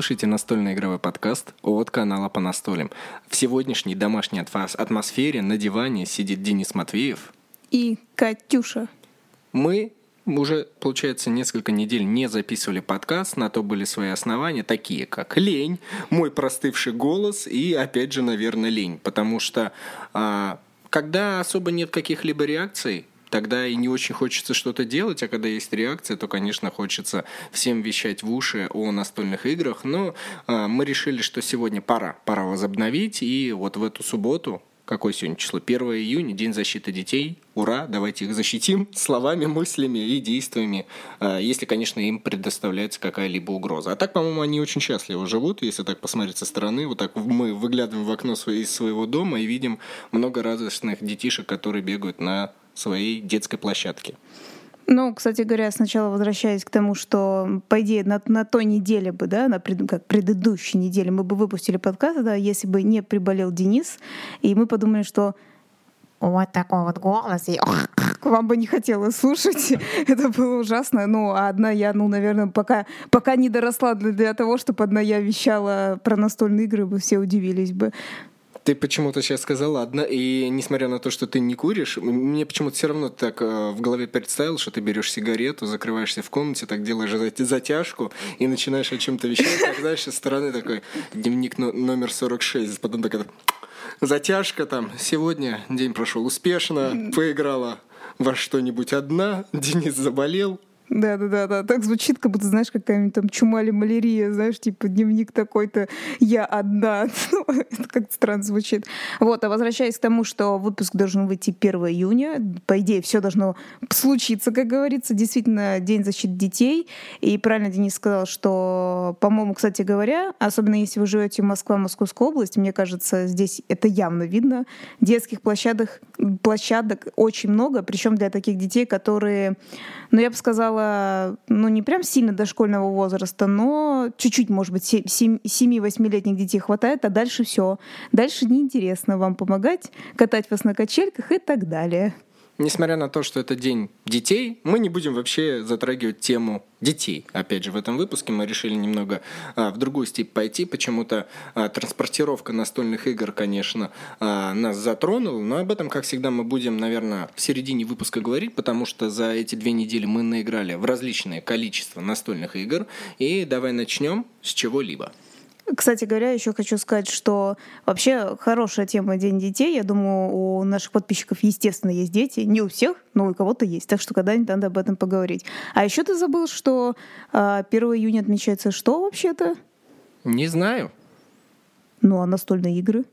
Слушаете настольный игровой подкаст от канала по настолям. В сегодняшней домашней атмосфере на диване сидит Денис Матвеев и Катюша. Мы уже, получается, несколько недель не записывали подкаст, на то были свои основания, такие как лень, мой простывший голос и, опять же, наверное, лень, потому что а, когда особо нет каких-либо реакций, тогда и не очень хочется что-то делать, а когда есть реакция, то, конечно, хочется всем вещать в уши о настольных играх. Но э, мы решили, что сегодня пора, пора возобновить, и вот в эту субботу какое сегодня число? 1 июня, День защиты детей. Ура, давайте их защитим словами, мыслями и действиями, а, если, конечно, им предоставляется какая-либо угроза. А так, по-моему, они очень счастливо живут, если так посмотреть со стороны. Вот так мы выглядываем в окно из своего дома и видим много радостных детишек, которые бегают на своей детской площадке. Ну, кстати говоря, сначала возвращаясь к тому, что, по идее, на, на той неделе бы, да, на пред, как предыдущей неделе мы бы выпустили подкаст, да, если бы не приболел Денис, и мы подумали, что вот такой вот голос, и вам бы не хотелось слушать. Это было ужасно. Ну, а одна я, ну, наверное, пока, пока не доросла для, для того, чтобы одна я вещала про настольные игры, бы все удивились бы. Ты почему-то сейчас сказала одна, и несмотря на то, что ты не куришь, мне почему-то все равно так э, в голове представил, что ты берешь сигарету, закрываешься в комнате, так делаешь затяжку и начинаешь о чем-то вещать, так знаешь, со стороны такой дневник номер 46, потом такая затяжка там. Сегодня день прошел успешно, поиграла во что-нибудь одна, Денис заболел, да, да, да, да. Так звучит, как будто, знаешь, какая-нибудь там чума или малярия, знаешь, типа дневник такой-то «я одна». Ну, это как-то странно звучит. Вот, а возвращаясь к тому, что выпуск должен выйти 1 июня, по идее, все должно случиться, как говорится. Действительно, День защиты детей. И правильно Денис сказал, что, по-моему, кстати говоря, особенно если вы живете в Москве, Московской области, мне кажется, здесь это явно видно. Детских площадок, площадок очень много, причем для таких детей, которые, ну, я бы сказала, было, ну, не прям сильно дошкольного возраста, но чуть-чуть, может быть, 7-8-летних детей хватает, а дальше все. Дальше неинтересно вам помогать, катать вас на качельках и так далее несмотря на то, что это день детей, мы не будем вообще затрагивать тему детей. Опять же, в этом выпуске мы решили немного а, в другую степь пойти. Почему-то а, транспортировка настольных игр, конечно, а, нас затронула, но об этом, как всегда, мы будем, наверное, в середине выпуска говорить, потому что за эти две недели мы наиграли в различное количество настольных игр. И давай начнем с чего-либо. Кстати говоря, еще хочу сказать, что вообще хорошая тема День детей. Я думаю, у наших подписчиков, естественно, есть дети. Не у всех, но у кого-то есть. Так что когда-нибудь надо об этом поговорить. А еще ты забыл, что 1 а, июня отмечается что вообще-то? Не знаю. Ну, а настольные игры?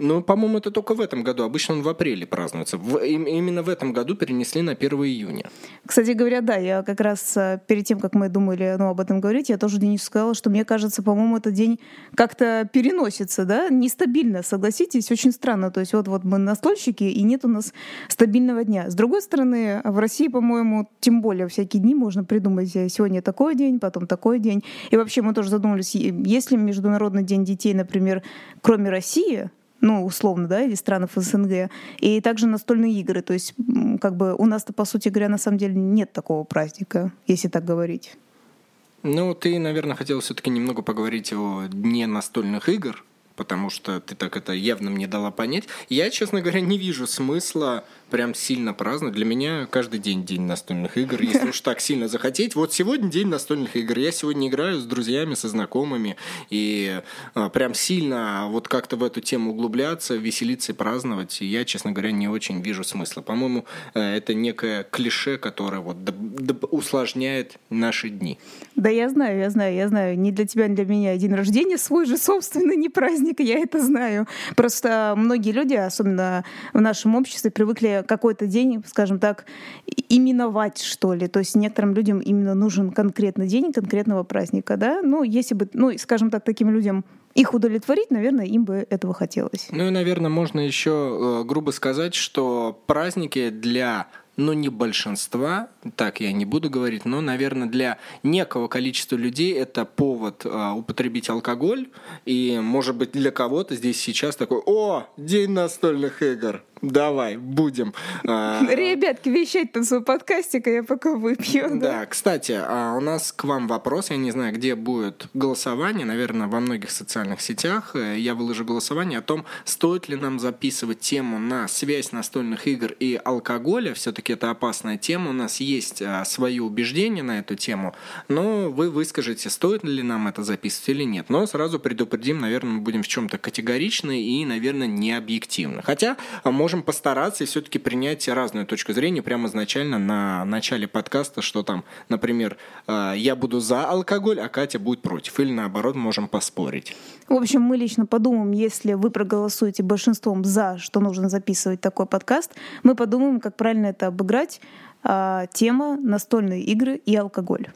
Ну, по-моему, это только в этом году. Обычно он в апреле празднуется. В, именно в этом году перенесли на 1 июня. Кстати говоря, да, я как раз э, перед тем, как мы думали ну, об этом говорить, я тоже Денису сказала, что мне кажется, по-моему, этот день как-то переносится, да, нестабильно, согласитесь, очень странно. То есть вот, вот мы настольщики, и нет у нас стабильного дня. С другой стороны, в России, по-моему, тем более всякие дни можно придумать. Сегодня такой день, потом такой день. И вообще мы тоже задумались, если Международный день детей, например, кроме России, ну, условно, да, или странах СНГ, и также настольные игры. То есть, как бы у нас-то, по сути говоря, на самом деле нет такого праздника, если так говорить. Ну, ты, наверное, хотел все-таки немного поговорить о дне настольных игр, потому что ты так это явно мне дала понять. Я, честно говоря, не вижу смысла прям сильно праздновать. Для меня каждый день день настольных игр, если уж так сильно захотеть. Вот сегодня день настольных игр. Я сегодня играю с друзьями, со знакомыми, и а, прям сильно вот как-то в эту тему углубляться, веселиться и праздновать, я, честно говоря, не очень вижу смысла. По-моему, э, это некое клише, которое вот усложняет наши дни. Да, я знаю, я знаю, я знаю. Не для тебя, не для меня день рождения свой же собственный, не праздник, я это знаю. Просто многие люди, особенно в нашем обществе, привыкли какой-то день, скажем так, именовать, что ли. То есть некоторым людям именно нужен конкретный день конкретного праздника, да? Ну, если бы, ну, скажем так, таким людям их удовлетворить, наверное, им бы этого хотелось. Ну и, наверное, можно еще э, грубо сказать, что праздники для ну, не большинства, так я не буду говорить, но, наверное, для некого количества людей это повод а, употребить алкоголь. И, может быть, для кого-то здесь сейчас такой, о, день настольных игр, Давай, будем. А, Ребятки, вещать там свой подкастик, а я пока выпью. Да, да кстати, а у нас к вам вопрос. Я не знаю, где будет голосование. Наверное, во многих социальных сетях э, я выложу голосование о том, стоит ли нам записывать тему на связь настольных игр и алкоголя. Все-таки это опасная тема. У нас есть а, свои убеждения на эту тему. Но вы выскажете, стоит ли нам это записывать или нет. Но сразу предупредим, наверное, мы будем в чем-то категоричны и, наверное, не объективны. Хотя, может можем постараться и все-таки принять разную точку зрения прямо изначально на начале подкаста, что там, например, э, я буду за алкоголь, а Катя будет против. Или наоборот, можем поспорить. В общем, мы лично подумаем, если вы проголосуете большинством за, что нужно записывать такой подкаст, мы подумаем, как правильно это обыграть. А, тема настольные игры и алкоголь.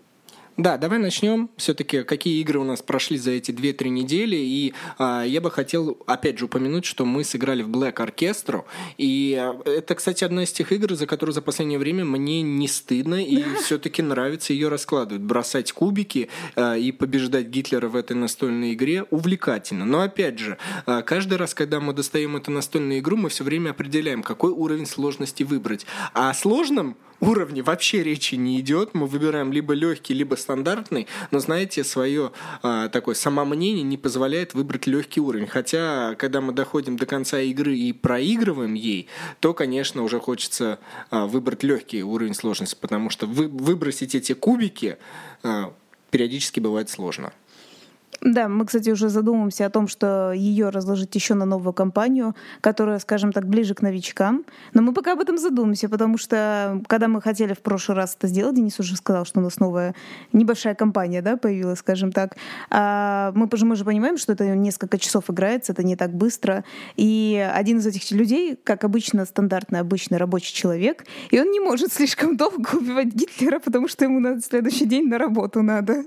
Да, давай начнем. Все-таки какие игры у нас прошли за эти 2-3 недели. И а, я бы хотел, опять же, упомянуть, что мы сыграли в Black Orchestra. И а, это, кстати, одна из тех игр, за которую за последнее время мне не стыдно. И все-таки нравится ее раскладывать. Бросать кубики а, и побеждать Гитлера в этой настольной игре увлекательно. Но опять же, а, каждый раз, когда мы достаем эту настольную игру, мы все время определяем, какой уровень сложности выбрать. А сложным уровне вообще речи не идет. Мы выбираем либо легкий, либо стандартный. Но знаете, свое а, такое самомнение не позволяет выбрать легкий уровень. Хотя, когда мы доходим до конца игры и проигрываем ей, то, конечно, уже хочется а, выбрать легкий уровень сложности, потому что вы, выбросить эти кубики а, периодически бывает сложно. Да, мы, кстати, уже задумываемся о том, что ее разложить еще на новую компанию, которая, скажем так, ближе к новичкам. Но мы пока об этом задумаемся, потому что когда мы хотели в прошлый раз это сделать, Денис уже сказал, что у нас новая небольшая компания да, появилась, скажем так. А мы, мы же понимаем, что это несколько часов играется, это не так быстро. И один из этих людей, как обычно, стандартный, обычный рабочий человек, и он не может слишком долго убивать Гитлера, потому что ему на следующий день на работу надо.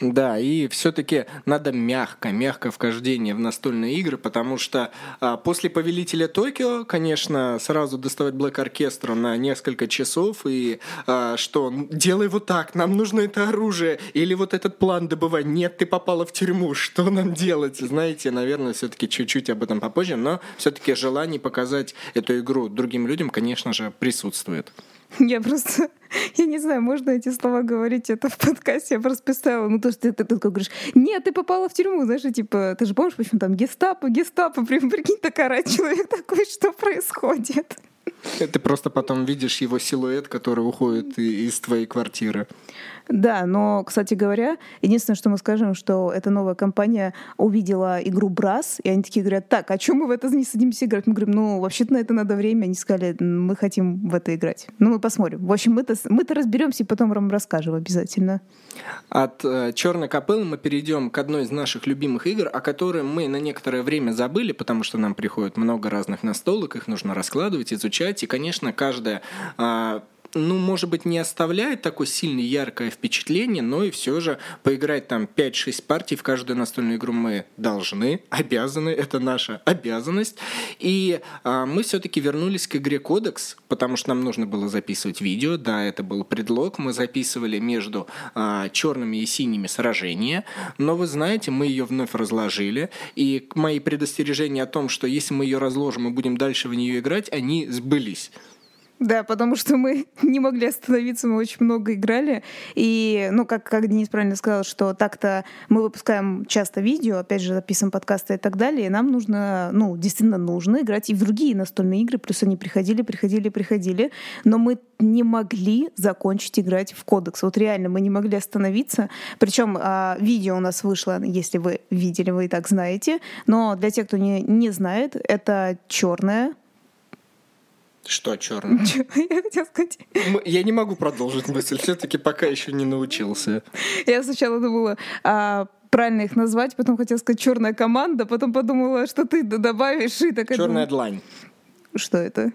Да, и все-таки надо мягко, мягко вхождение в настольные игры, потому что а, после Повелителя Токио, конечно, сразу доставать Блэк Оркестру на несколько часов и а, что делай вот так, нам нужно это оружие, или вот этот план добывай. Нет, ты попала в тюрьму, что нам делать? Знаете, наверное, все-таки чуть-чуть об этом попозже, но все-таки желание показать эту игру другим людям, конечно же, присутствует. Я просто, я не знаю, можно эти слова говорить это в подкасте, я просто представила, ну то, что ты, ты, ты такой говоришь, нет, ты попала в тюрьму, знаешь, типа, ты же помнишь, почему там гестапо, гестапо, прикинь, так орать человек такой, что происходит? Ты просто потом видишь его силуэт, который уходит из твоей квартиры. Да, но, кстати говоря, единственное, что мы скажем, что эта новая компания увидела игру Брас, и они такие говорят, так, а чем мы в это не садимся играть? Мы говорим, ну, вообще-то на это надо время. Они сказали, мы хотим в это играть. Ну, мы посмотрим. В общем, мы-то, мы-то разберемся и потом вам расскажем обязательно. От э, Черной копылы мы перейдем к одной из наших любимых игр, о которой мы на некоторое время забыли, потому что нам приходит много разных настолок, их нужно раскладывать, изучать. И, конечно, каждая э, ну, может быть, не оставляет такое сильное яркое впечатление, но и все же поиграть там 5-6 партий в каждую настольную игру мы должны, обязаны, это наша обязанность. И а, мы все-таки вернулись к игре Кодекс, потому что нам нужно было записывать видео, да, это был предлог, мы записывали между а, черными и синими сражения, но вы знаете, мы ее вновь разложили, и мои предостережения о том, что если мы ее разложим и будем дальше в нее играть, они сбылись. Да, потому что мы не могли остановиться, мы очень много играли. И, ну, как, как Денис правильно сказал, что так-то мы выпускаем часто видео, опять же, записываем подкасты и так далее, и нам нужно, ну, действительно нужно играть и в другие настольные игры, плюс они приходили, приходили, приходили, но мы не могли закончить играть в кодекс. Вот реально, мы не могли остановиться. Причем а, видео у нас вышло, если вы видели, вы и так знаете, но для тех, кто не, не знает, это черная что черное? Я хотела сказать. Я не могу продолжить мысль, все-таки пока еще не научился. Я сначала думала, а, правильно их назвать, потом хотела сказать черная команда, потом подумала, что ты добавишь и такая. Черная длань. Что это?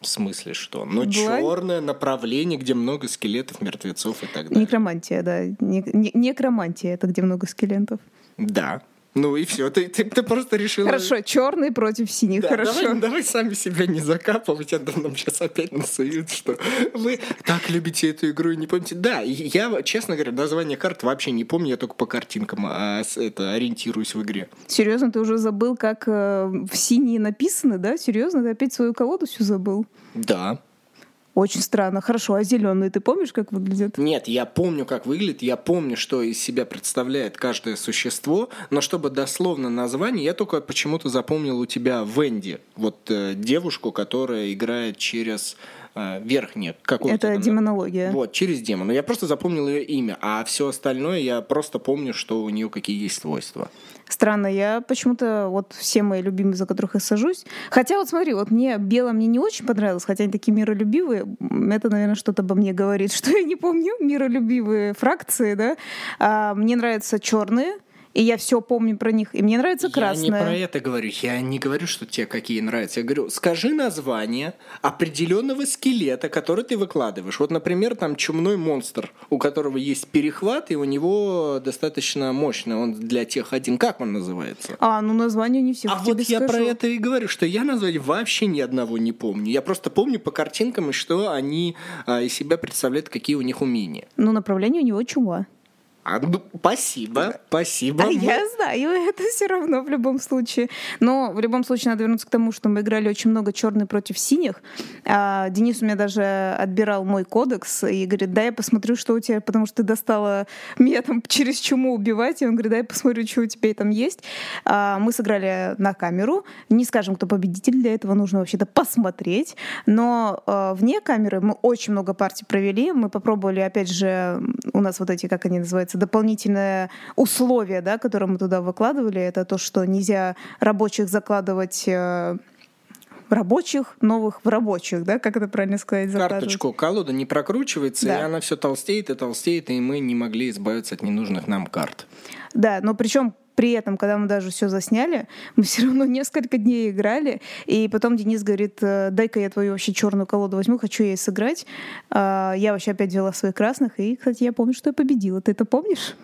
В смысле что? Ну, черное направление, где много скелетов, мертвецов и так далее. Некромантия, да. Не, не, некромантия это где много скелетов. Да. Ну и все, ты, ты, ты просто решила... Хорошо, черный против синих, Да, хорошо. Давай, давай сами себя не закапывать, а то нам сейчас опять насуют, что вы так любите эту игру и не помните. Да, я, честно говоря, название карт вообще не помню, я только по картинкам а, это, ориентируюсь в игре. Серьезно, ты уже забыл, как э, в синие написаны, да? Серьезно, ты опять свою колоду всю забыл? Да. Очень странно. Хорошо, а зеленые ты помнишь, как выглядят? Нет, я помню, как выглядит, я помню, что из себя представляет каждое существо, но чтобы дословно название, я только почему-то запомнил у тебя Венди, вот э, девушку, которая играет через верхнее. У тебя Это демонология. Вот, через демона. Я просто запомнил ее имя, а все остальное я просто помню, что у нее какие есть свойства. Странно, я почему-то вот все мои любимые, за которых я сажусь. Хотя вот смотри, вот мне бело мне не очень понравилось, хотя они такие миролюбивые. Это, наверное, что-то обо мне говорит, что я не помню миролюбивые фракции, да. А, мне нравятся черные, и я все помню про них. И мне нравится Я красная. не про это говорю. Я не говорю, что тебе какие нравятся. Я говорю, скажи название определенного скелета, который ты выкладываешь. Вот, например, там чумной монстр, у которого есть перехват, и у него достаточно мощный. Он для тех один. Как он называется? А, ну название не всех А вот я скажу. про это и говорю, что я название вообще ни одного не помню. Я просто помню по картинкам, и что они а, из себя представляют, какие у них умения. Ну, направление у него чума. А, ну, спасибо, спасибо. А я знаю это все равно в любом случае. Но в любом случае надо вернуться к тому, что мы играли очень много черный против синих. А Денис у меня даже отбирал мой кодекс и говорит, дай я посмотрю, что у тебя, потому что ты достала меня там через чуму убивать. И он говорит, дай я посмотрю, что у тебя там есть. А мы сыграли на камеру. Не скажем, кто победитель, для этого нужно вообще-то посмотреть. Но э, вне камеры мы очень много партий провели. Мы попробовали, опять же, у нас вот эти, как они называются, дополнительные условия, да, которые мы туда выкладывали. Это то, что нельзя рабочих закладывать э, рабочих новых в рабочих, да, как это правильно сказать? закладывать? Карточку колода не прокручивается, Да. и она все толстеет и толстеет, и мы не могли избавиться от ненужных нам карт. Да, но причем при этом, когда мы даже все засняли, мы все равно несколько дней играли, и потом Денис говорит, «Э, дай-ка я твою вообще черную колоду возьму, хочу ей сыграть. А, Я вообще опять взяла своих красных, и, кстати, я помню, что я победила. Ты это помнишь?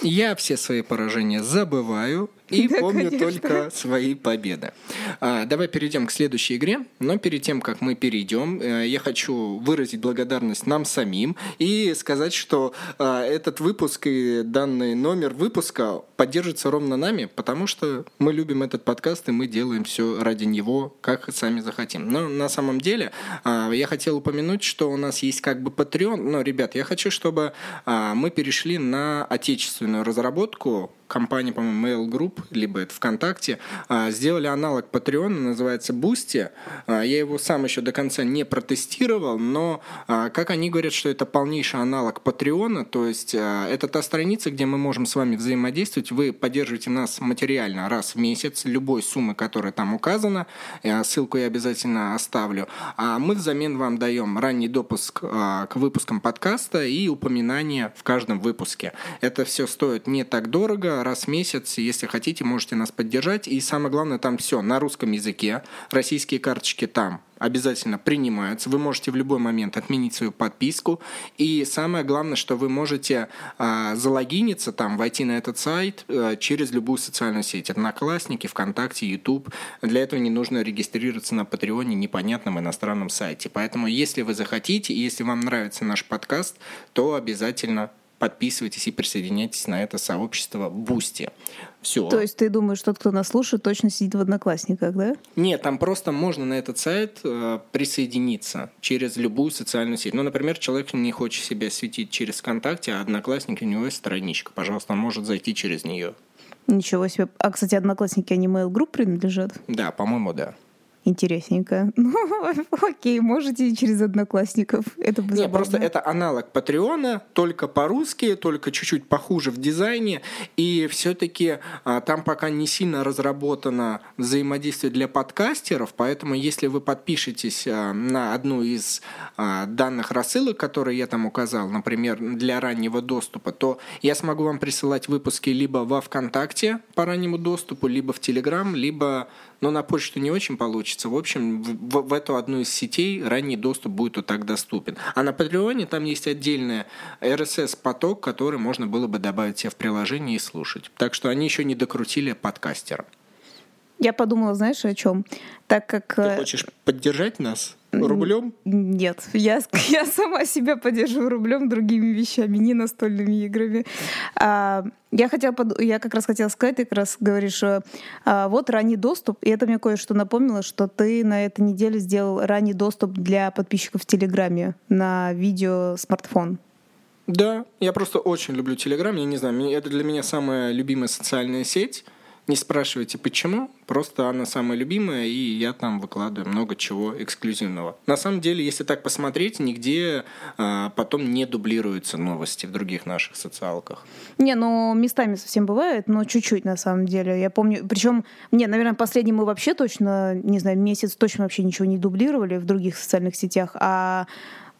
Я все свои поражения забываю и Да, помню конечно. только свои победы. А, давай перейдем к следующей игре. Но перед тем, как мы перейдем, э, я хочу выразить благодарность нам самим и сказать, что а, этот выпуск и данный номер выпуска поддержится ровно нами, потому что мы любим этот подкаст и мы делаем все ради него, как сами захотим. Но на самом деле а, я хотел упомянуть, что у нас есть как бы Patreon. Но, ребят, я хочу, чтобы а, мы перешли на отечественную разработку компания, по-моему, Mail Group, либо это ВКонтакте, а, сделали аналог Patreon, называется Boosty. А, Я его сам еще до конца не протестировал, но, а, как они говорят, что это полнейший аналог Patreon, то есть это та страница, где мы можем с вами взаимодействовать. Вы поддерживаете нас материально раз в месяц, любой суммы, которая там указана. Э, Ссылку я обязательно оставлю. А мы взамен вам даем ранний допуск к выпускам подкаста и упоминания в каждом выпуске. Это все стоит не так дорого, раз в месяц. Если хотите, можете нас поддержать. И самое главное, там все на русском языке. Российские карточки там обязательно принимаются. Вы можете в любой момент отменить свою подписку. И самое главное, что вы можете а, залогиниться там, войти на этот сайт а, через любую социальную сеть. Одноклассники, ВКонтакте, YouTube. Для этого не нужно регистрироваться на Патреоне непонятном иностранном сайте. Поэтому, если вы захотите, если вам нравится наш подкаст, то обязательно подписывайтесь и присоединяйтесь на это сообщество Бусти. Все. То есть ты думаешь, тот, кто нас слушает, точно сидит в Одноклассниках, да? Нет, там просто можно на этот сайт э, присоединиться через любую социальную сеть. Ну, например, человек не хочет себя светить через ВКонтакте, а Одноклассники у него есть страничка. Пожалуйста, он может зайти через нее. Ничего себе. А, кстати, Одноклассники, они Mail Group принадлежат? Да, по-моему, да. Интересненько. Ну, окей, можете через Одноклассников. Это бы Не, забавно. просто это аналог Патреона, только по-русски, только чуть-чуть похуже в дизайне. И все-таки там пока не сильно разработано взаимодействие для подкастеров, поэтому если вы подпишетесь а, на одну из а, данных рассылок, которые я там указал, например, для раннего доступа, то я смогу вам присылать выпуски либо во ВКонтакте по раннему доступу, либо в Телеграм, либо но на почту не очень получится. В общем, в, в эту одну из сетей ранний доступ будет вот так доступен. А на Патреоне там есть отдельный RSS-поток, который можно было бы добавить себе в приложение и слушать. Так что они еще не докрутили подкастера. Я подумала, знаешь, о чем? Так как... Ты хочешь поддержать нас? Рублем? Нет, я, я сама себя поддерживаю рублем другими вещами, не настольными играми. А, я, хотела, я как раз хотела сказать, ты как раз говоришь, а, вот ранний доступ, и это мне кое-что напомнило, что ты на этой неделе сделал ранний доступ для подписчиков в Телеграме на видео смартфон. Да, я просто очень люблю Телеграм, я не знаю, это для меня самая любимая социальная сеть. Не спрашивайте почему, просто она самая любимая, и я там выкладываю много чего эксклюзивного. На самом деле, если так посмотреть, нигде а, потом не дублируются новости в других наших социалках. Не, ну местами совсем бывает, но чуть-чуть на самом деле. Я помню, причем, не, наверное, последний мы вообще точно, не знаю, месяц точно вообще ничего не дублировали в других социальных сетях, а,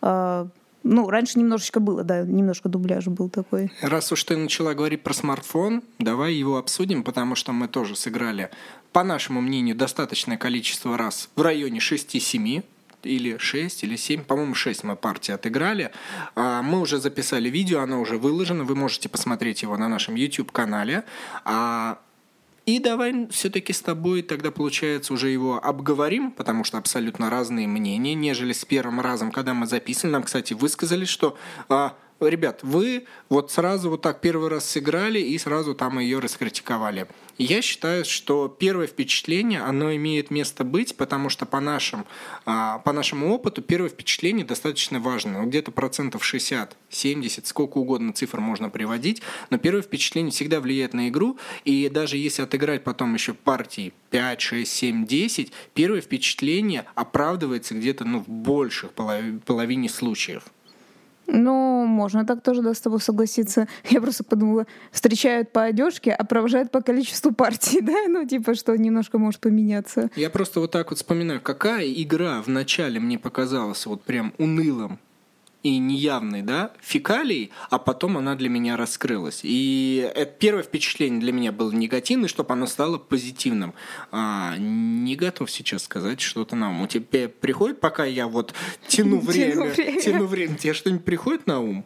а ну, раньше немножечко было, да, немножко дубляж был такой. Раз уж ты начала говорить про смартфон, давай его обсудим, потому что мы тоже сыграли, по нашему мнению, достаточное количество раз в районе 6-7 или 6, или 7, по-моему, 6 мы партии отыграли. А, мы уже записали видео, оно уже выложено, вы можете посмотреть его на нашем YouTube-канале. А и давай все-таки с тобой тогда, получается, уже его обговорим, потому что абсолютно разные мнения, нежели с первым разом, когда мы записывали. Нам, кстати, высказали, что а, ребят, вы вот сразу вот так первый раз сыграли и сразу там ее раскритиковали. Я считаю, что первое впечатление, оно имеет место быть, потому что по, нашим, а, по нашему опыту первое впечатление достаточно важно. Ну, где-то процентов 60, 70, сколько угодно цифр можно приводить, но первое впечатление всегда влияет на игру, и даже если отыграть потом еще партии 5, 6, 7, 10, первое впечатление оправдывается где-то ну, в больших половине случаев. Ну, можно так тоже да, с тобой согласиться. Я просто подумала, встречают по одежке, а провожают по количеству партий, да? Ну, типа, что немножко может поменяться. Я просто вот так вот вспоминаю, какая игра в начале мне показалась вот прям унылым и неявной, да, фекалией, а потом она для меня раскрылась. И это первое впечатление для меня было негативное, чтобы оно стало позитивным. А, не готов сейчас сказать что-то на ум. У тебя приходит, пока я вот тяну время, тяну время, тебе что-нибудь приходит на ум?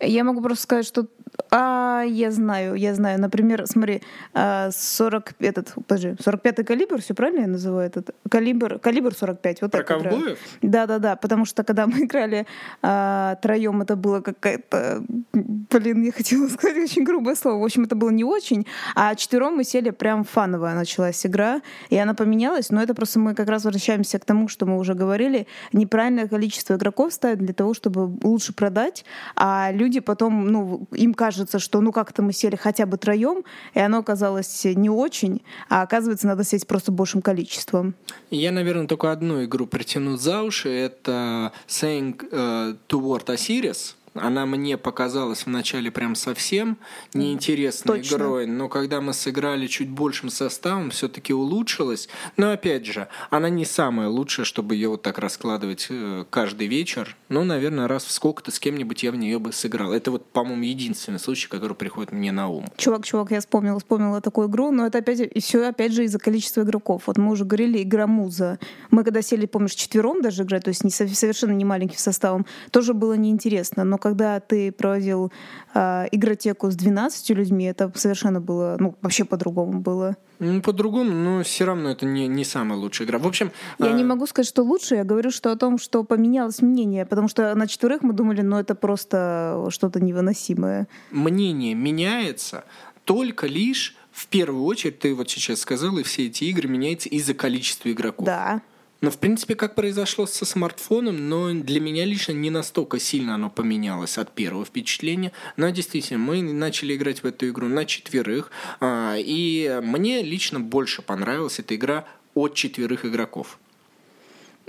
Я могу просто сказать, что а, я знаю, я знаю. Например, смотри, 40, а, этот, подожди, 45-й калибр, все правильно я называю этот? Калибр, калибр 45. Вот Про ковбоев? Да, да, да. Потому что когда мы играли а, троем, это было какая-то, блин, я хотела сказать очень грубое слово. В общем, это было не очень. А четвером мы сели прям фановая началась игра, и она поменялась. Но это просто мы как раз возвращаемся к тому, что мы уже говорили. Неправильное количество игроков ставят для того, чтобы лучше продать, а люди потом, ну, им кажется, кажется, что ну как-то мы сели хотя бы троем, и оно оказалось не очень, а оказывается, надо сесть просто большим количеством. Я, наверное, только одну игру притяну за уши. Это Saying uh, Toward Osiris она мне показалась вначале прям совсем неинтересной Точно. игрой, но когда мы сыграли чуть большим составом, все-таки улучшилась. Но опять же, она не самая лучшая, чтобы ее вот так раскладывать э, каждый вечер. Ну, наверное, раз в сколько-то с кем-нибудь я в нее бы сыграл. Это вот, по-моему, единственный случай, который приходит мне на ум. Чувак, чувак, я вспомнила, вспомнила такую игру, но это опять все опять же из-за количества игроков. Вот мы уже говорили, игра Муза. Мы когда сели, помнишь, четвером даже играть, то есть не, совершенно не маленьким составом, тоже было неинтересно. Но когда ты проводил э, игротеку с 12 людьми, это совершенно было, ну, вообще по-другому было. Ну, по-другому, но все равно это не, не самая лучшая игра. В общем... Я а... не могу сказать, что лучше, я говорю, что о том, что поменялось мнение, потому что на четверых мы думали, ну, это просто что-то невыносимое. Мнение меняется только лишь в первую очередь, ты вот сейчас сказала, и все эти игры меняются из-за количества игроков. Да. Ну, в принципе, как произошло со смартфоном, но для меня лично не настолько сильно оно поменялось от первого впечатления. Но действительно, мы начали играть в эту игру на четверых, а, и мне лично больше понравилась эта игра от четверых игроков.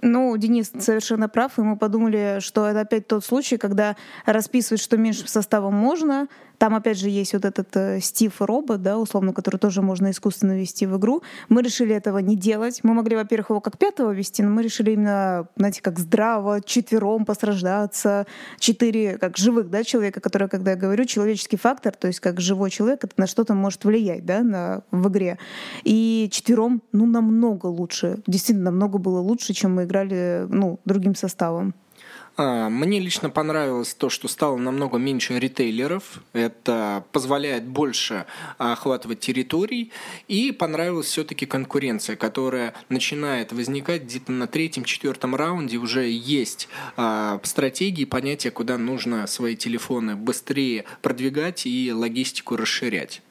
Ну, Денис совершенно прав, и мы подумали, что это опять тот случай, когда расписывать, что меньшим составом можно, Там, опять же, есть вот этот э, Стив робот, да, условно, который тоже можно искусственно ввести в игру. Мы решили этого не делать. Мы могли, во-первых, его как пятого вести, но мы решили именно, знаете, как здраво, четвером посраждаться, четыре, как живых, да, человека, которые, когда я говорю, человеческий фактор, то есть как живой человек, это на что-то может влиять, да, на, в игре. И четвером, ну, намного лучше. Действительно, намного было лучше, чем мы играли, ну, другим составом. А, мне лично понравилось то, что стало намного меньше ритейлеров. Это позволяет больше охватывать территорий. И понравилась все-таки конкуренция, которая начинает возникать где-то на третьем-четвертом раунде. Уже есть а, стратегии, понятия, куда нужно свои телефоны быстрее продвигать и логистику расширять.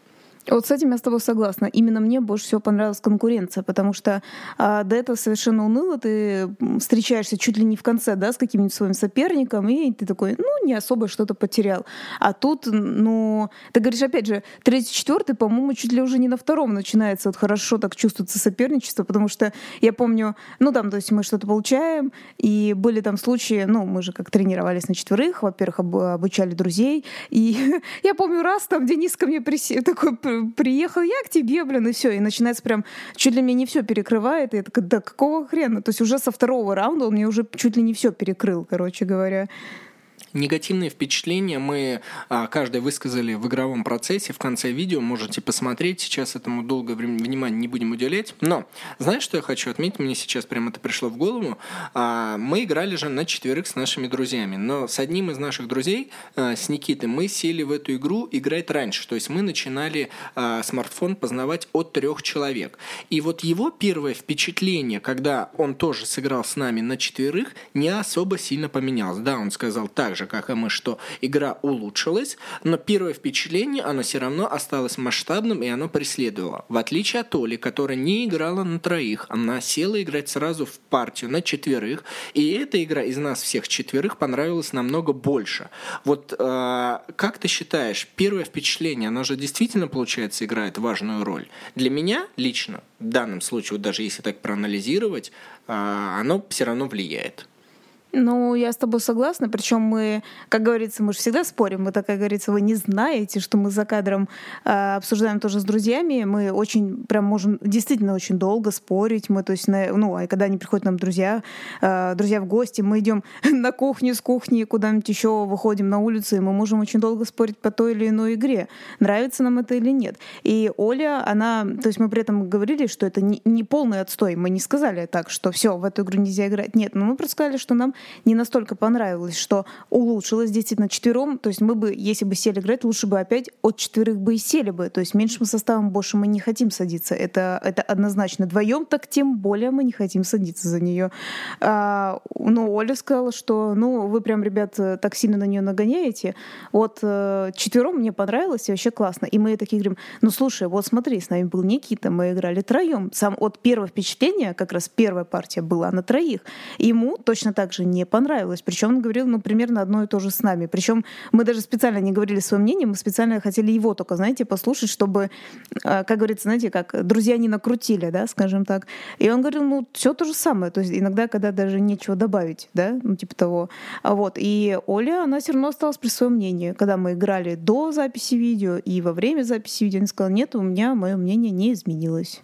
Вот с этим я с тобой согласна. Именно мне больше всего понравилась конкуренция, потому что а, до этого совершенно уныло, ты встречаешься чуть ли не в конце, да, с каким-нибудь своим соперником, и ты такой, ну, не особо что-то потерял. А тут, ну, ты говоришь, опять же, третий, четвертый, по-моему, чуть ли уже не на втором начинается вот хорошо так чувствуется соперничество, потому что я помню, ну, там, то есть мы что-то получаем, и были там случаи, ну, мы же как тренировались на четверых, во-первых, обучали друзей, и я помню раз там Денис ко мне присел, такой приехал я к тебе, блин, и все. И начинается прям, чуть ли мне не все перекрывает. И я такая, да какого хрена? То есть уже со второго раунда он мне уже чуть ли не все перекрыл, короче говоря. Негативные впечатления мы а, каждый высказали в игровом процессе в конце видео. Можете посмотреть. Сейчас этому долго внимания не будем уделять. Но знаешь, что я хочу отметить? Мне сейчас прямо это пришло в голову. А, мы играли же на четверых с нашими друзьями. Но с одним из наших друзей, а, с Никитой, мы сели в эту игру играть раньше. То есть мы начинали смартфон познавать от трех человек. И вот его первое впечатление, когда он тоже сыграл с нами на четверых, не особо сильно поменялось. Да, он сказал так же, как и мы, что игра улучшилась, но первое впечатление, оно все равно осталось масштабным, и оно преследовало. В отличие от Оли, которая не играла на троих, она села играть сразу в партию на четверых, и эта игра из нас всех четверых понравилась намного больше. Вот э, как ты считаешь, первое впечатление, оно же действительно, получается, играет важную роль? Для меня лично, в данном случае, вот даже если так проанализировать, э, оно все равно влияет. Ну, я с тобой согласна. Причем мы, как говорится, мы же всегда спорим. Мы, так как говорится, вы не знаете, что мы за кадром э, обсуждаем тоже с друзьями. Мы очень прям можем действительно очень долго спорить. Мы, то есть, на, ну, а когда они приходят нам друзья, э, друзья в гости, мы идем на кухню с кухни, куда-нибудь еще выходим на улицу, и мы можем очень долго спорить по той или иной игре. Нравится нам это или нет. И Оля, она, то есть мы при этом говорили, что это не, не полный отстой. Мы не сказали так, что все, в эту игру нельзя играть. Нет, но мы просто сказали, что нам не настолько понравилось, что улучшилось действительно четвером. То есть мы бы, если бы сели играть, лучше бы опять от четверых бы и сели бы. То есть меньшим составом больше мы не хотим садиться. Это, это однозначно. Вдвоем так тем более мы не хотим садиться за нее. А, но Оля сказала, что ну вы прям, ребят, так сильно на нее нагоняете. Вот э, четвером мне понравилось, и вообще классно. И мы такие говорим, ну слушай, вот смотри, с нами был Никита, мы играли троем. Сам от первого впечатления, как раз первая партия была на троих. Ему точно так же не понравилось. Причем он говорил, ну, примерно одно и то же с нами. Причем мы даже специально не говорили свое мнение, мы специально хотели его только, знаете, послушать, чтобы, а, как говорится, знаете, как друзья не накрутили, да, скажем так. И он говорил, ну, все то же самое. То есть иногда, когда даже нечего добавить, да, ну, типа того. А вот. И Оля, она все равно осталась при своем мнении. Когда мы играли до записи видео и во время записи видео, она сказала, нет, у меня мое мнение не изменилось.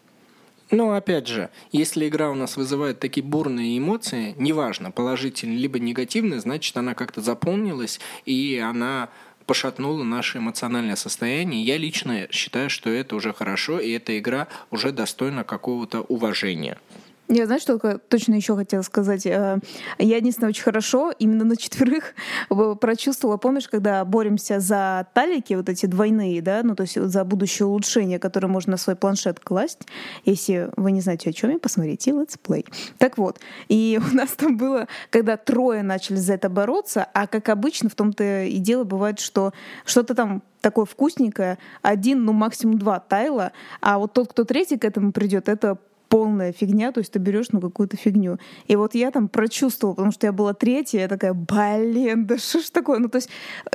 Но опять же, если игра у нас вызывает такие бурные эмоции, неважно, положительные либо негативные, значит она как-то заполнилась и она пошатнула наше эмоциональное состояние. Я лично считаю, что это уже хорошо, и эта игра уже достойна какого-то уважения. Я, знаю, что точно еще хотела сказать? Э, я единственное очень хорошо именно на четверых прочувствовала, помнишь, когда боремся за талики, вот эти двойные, да, ну то есть за будущее улучшение, которое можно на свой планшет класть. Если вы не знаете, о чем я, посмотрите Play. Так вот, и у нас там было, когда трое начали за это бороться, а как обычно в том-то и дело бывает, что что-то там такое вкусненькое, один, ну максимум два тайла, а вот тот, кто третий к этому придет, это полная фигня, то есть ты берешь ну какую-то фигню. И вот я там прочувствовала, потому что я была третья, я такая, блин, да что ж такое? Ну то есть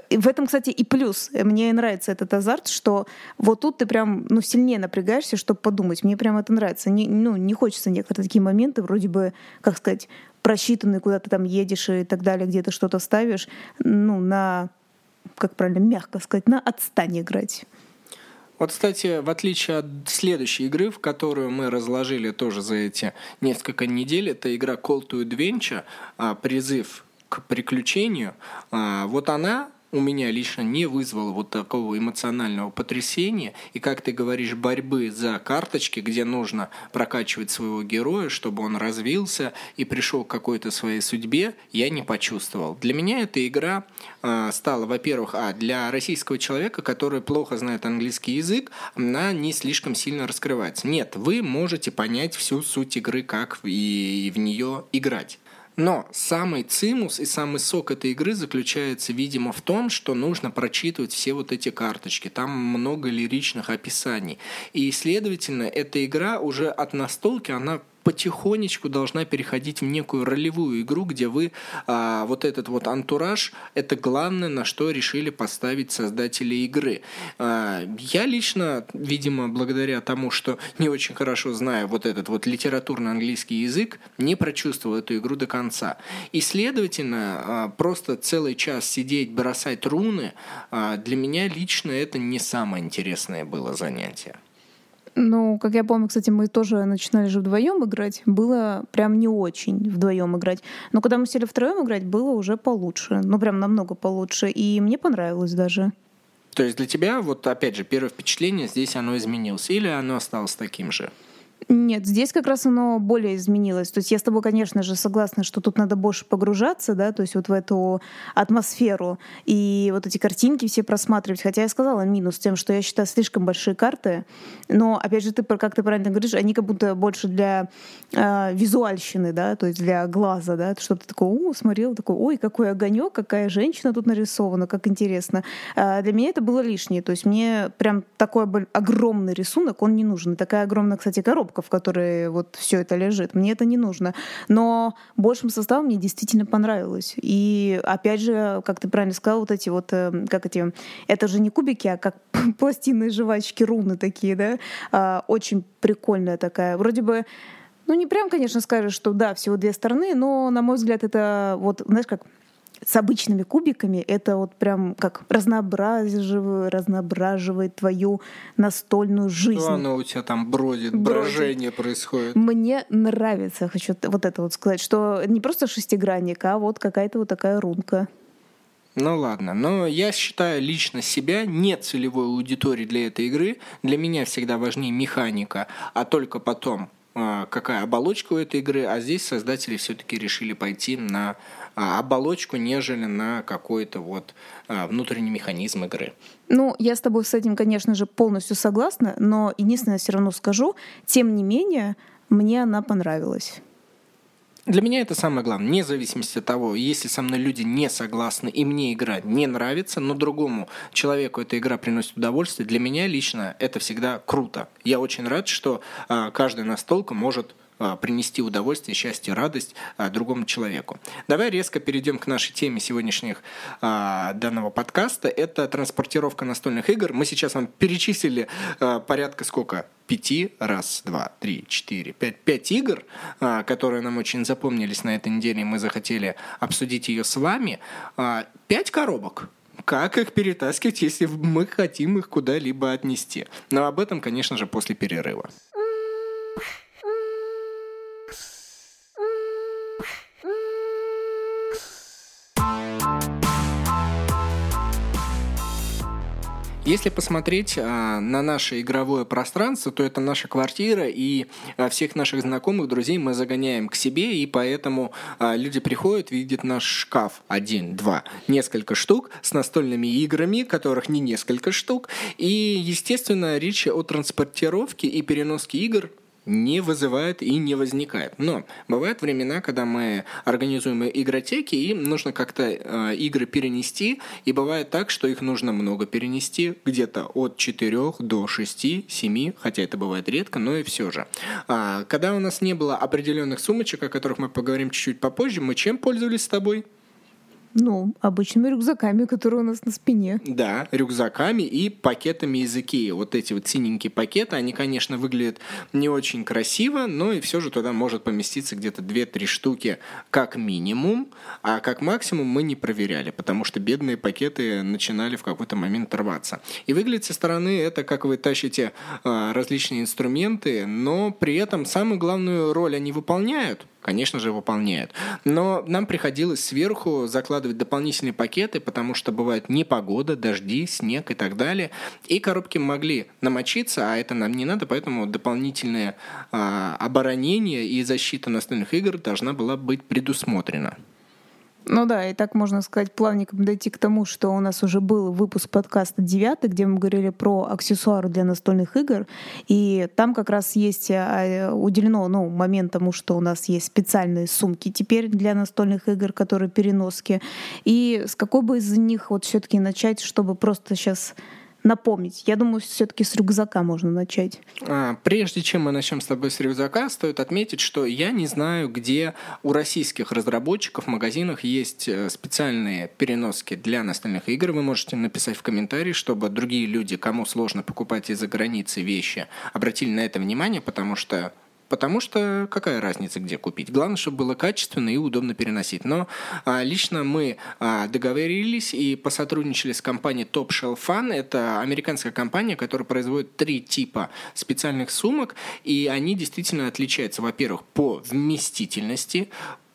э, в этом, кстати, и плюс. Мне нравится этот азарт, что вот тут ты прям ну, сильнее напрягаешься, чтобы подумать. Мне прям это нравится. Не, ну, не хочется некоторые такие моменты, вроде бы, как сказать, просчитанные, куда ты там едешь и так далее, где ты что-то ставишь, ну, на как правильно, мягко сказать, на отстань играть. Вот, кстати, в отличие от следующей игры, в которую мы разложили тоже за эти несколько недель, это игра Call to Adventure, а, призыв к приключению. А, вот она у меня лично не вызвало вот такого эмоционального потрясения и, как ты говоришь, борьбы за карточки, где нужно прокачивать своего героя, чтобы он развился и пришел к какой-то своей судьбе, я не почувствовал. Для меня эта игра э, стала, во-первых, а для российского человека, который плохо знает английский язык, она не слишком сильно раскрывается. Нет, вы можете понять всю суть игры, как и в нее играть. Но самый цимус и самый сок этой игры заключается, видимо, в том, что нужно прочитывать все вот эти карточки. Там много лиричных описаний. И, следовательно, эта игра уже от настолки, она потихонечку должна переходить в некую ролевую игру, где вы а, вот этот вот антураж это главное, на что решили поставить создатели игры. А, я лично, видимо, благодаря тому, что не очень хорошо знаю вот этот вот литературный английский язык, не прочувствовал эту игру до конца. И, следовательно, а, просто целый час сидеть, бросать руны, а, для меня лично это не самое интересное было занятие. Ну, как я помню, кстати, мы тоже начинали же вдвоем играть. Было прям не очень вдвоем играть. Но когда мы сели втроем играть, было уже получше. Ну, прям намного получше. И мне понравилось даже. То есть для тебя, вот опять же, первое впечатление здесь оно изменилось, или оно осталось таким же? Нет, здесь как раз оно более изменилось. То есть я с тобой, конечно же, согласна, что тут надо больше погружаться, да, то есть вот в эту атмосферу и вот эти картинки все просматривать. Хотя я сказала минус тем, что я считаю слишком большие карты, но опять же ты, как ты правильно говоришь, они как будто больше для э, визуальщины, да, то есть для глаза, да, что ты такой, о, смотрел, такой, ой, какой огонек, какая женщина тут нарисована, как интересно. А для меня это было лишнее, то есть мне прям такой огромный рисунок, он не нужен. Такая огромная, кстати, коробка в которой вот все это лежит. Мне это не нужно. Но большим составом мне действительно понравилось. И опять же, как ты правильно сказал, вот эти вот, э, как эти, это же не кубики, а как пластинные жвачки, руны такие, да, а, очень прикольная такая. Вроде бы ну, не прям, конечно, скажешь, что да, всего две стороны, но, на мой взгляд, это вот, знаешь, как с обычными кубиками это вот прям как разнообразивает, разноображивает твою настольную жизнь. Что оно у тебя там бродит, бродит, брожение происходит? Мне нравится, хочу вот это вот сказать, что не просто шестигранник, а вот какая-то вот такая рунка. Ну ладно, но я считаю лично себя не целевой аудиторией для этой игры. Для меня всегда важнее механика, а только потом а, какая оболочка у этой игры, а здесь создатели все-таки решили пойти на оболочку, нежели на какой-то вот а, внутренний механизм игры. Ну, я с тобой с этим, конечно же, полностью согласна, но единственное, все равно скажу, тем не менее, мне она понравилась. Для меня это самое главное, вне зависимости от того, если со мной люди не согласны и мне игра не нравится, но другому человеку эта игра приносит удовольствие, для меня лично это всегда круто. Я очень рад, что а, каждая настолка может а, принести удовольствие, счастье, радость а, другому человеку. Давай резко перейдем к нашей теме сегодняшних а, данного подкаста. Это транспортировка настольных игр. Мы сейчас вам перечислили порядка сколько? пяти, раз, два, три, четыре, пять, пять игр, которые нам очень запомнились на этой неделе, и мы захотели обсудить ее с вами. Пять коробок как их перетаскивать, если мы хотим их куда-либо отнести. Но об этом, конечно же, после перерыва. Если посмотреть а, на наше игровое пространство, то это наша квартира, и а, всех наших знакомых, друзей мы загоняем к себе, и поэтому а, люди приходят, видят наш шкаф. Один, два, несколько штук с настольными играми, которых не несколько штук, и, естественно, речь о транспортировке и переноске игр не вызывает и не возникает. Но бывают времена, когда мы организуем игротеки, и нужно как-то э, игры перенести, и бывает так, что их нужно много перенести, где-то от 4 до 6, 7, хотя это бывает редко, но и все же. А, когда у нас не было определенных сумочек, о которых мы поговорим чуть-чуть попозже, мы чем пользовались с тобой? Ну, обычными рюкзаками, которые у нас на спине. Да, рюкзаками и пакетами из Икеи. Вот эти вот синенькие пакеты, они, конечно, выглядят не очень красиво, но и все же туда может поместиться где-то 2-3 штуки как минимум, а как максимум мы не проверяли, потому что бедные пакеты начинали в какой-то момент рваться. И выглядит со стороны это, как вы тащите э, различные инструменты, но при этом самую главную роль они выполняют, конечно же, выполняют. Но нам приходилось сверху закладывать дополнительные пакеты, потому что бывает непогода, дожди, снег и так далее. И коробки могли намочиться, а это нам не надо, поэтому дополнительное а, оборонение и защита настольных игр должна была быть предусмотрена. Ну да, и так можно сказать плавником дойти к тому, что у нас уже был выпуск подкаста «Девятый», где мы говорили про аксессуары для настольных игр, и там как раз есть а, уделено ну, момент тому, что у нас есть специальные сумки теперь для настольных игр, которые переноски. И с какой бы из них вот все таки начать, чтобы просто сейчас напомнить? Я думаю, все-таки с рюкзака можно начать. А, прежде чем мы начнем с тобой с рюкзака, стоит отметить, что я не знаю, где у российских разработчиков в магазинах есть э, специальные переноски для настольных игр. Вы можете написать в комментарии, чтобы другие люди, кому сложно покупать из-за границы вещи, обратили на это внимание, потому что Потому что какая разница, где купить? Главное, чтобы было качественно и удобно переносить. Но а, лично мы а, договорились и посотрудничали с компанией Top Shelf Fun. Это американская компания, которая производит три типа специальных сумок, и они действительно отличаются, во-первых, по вместительности,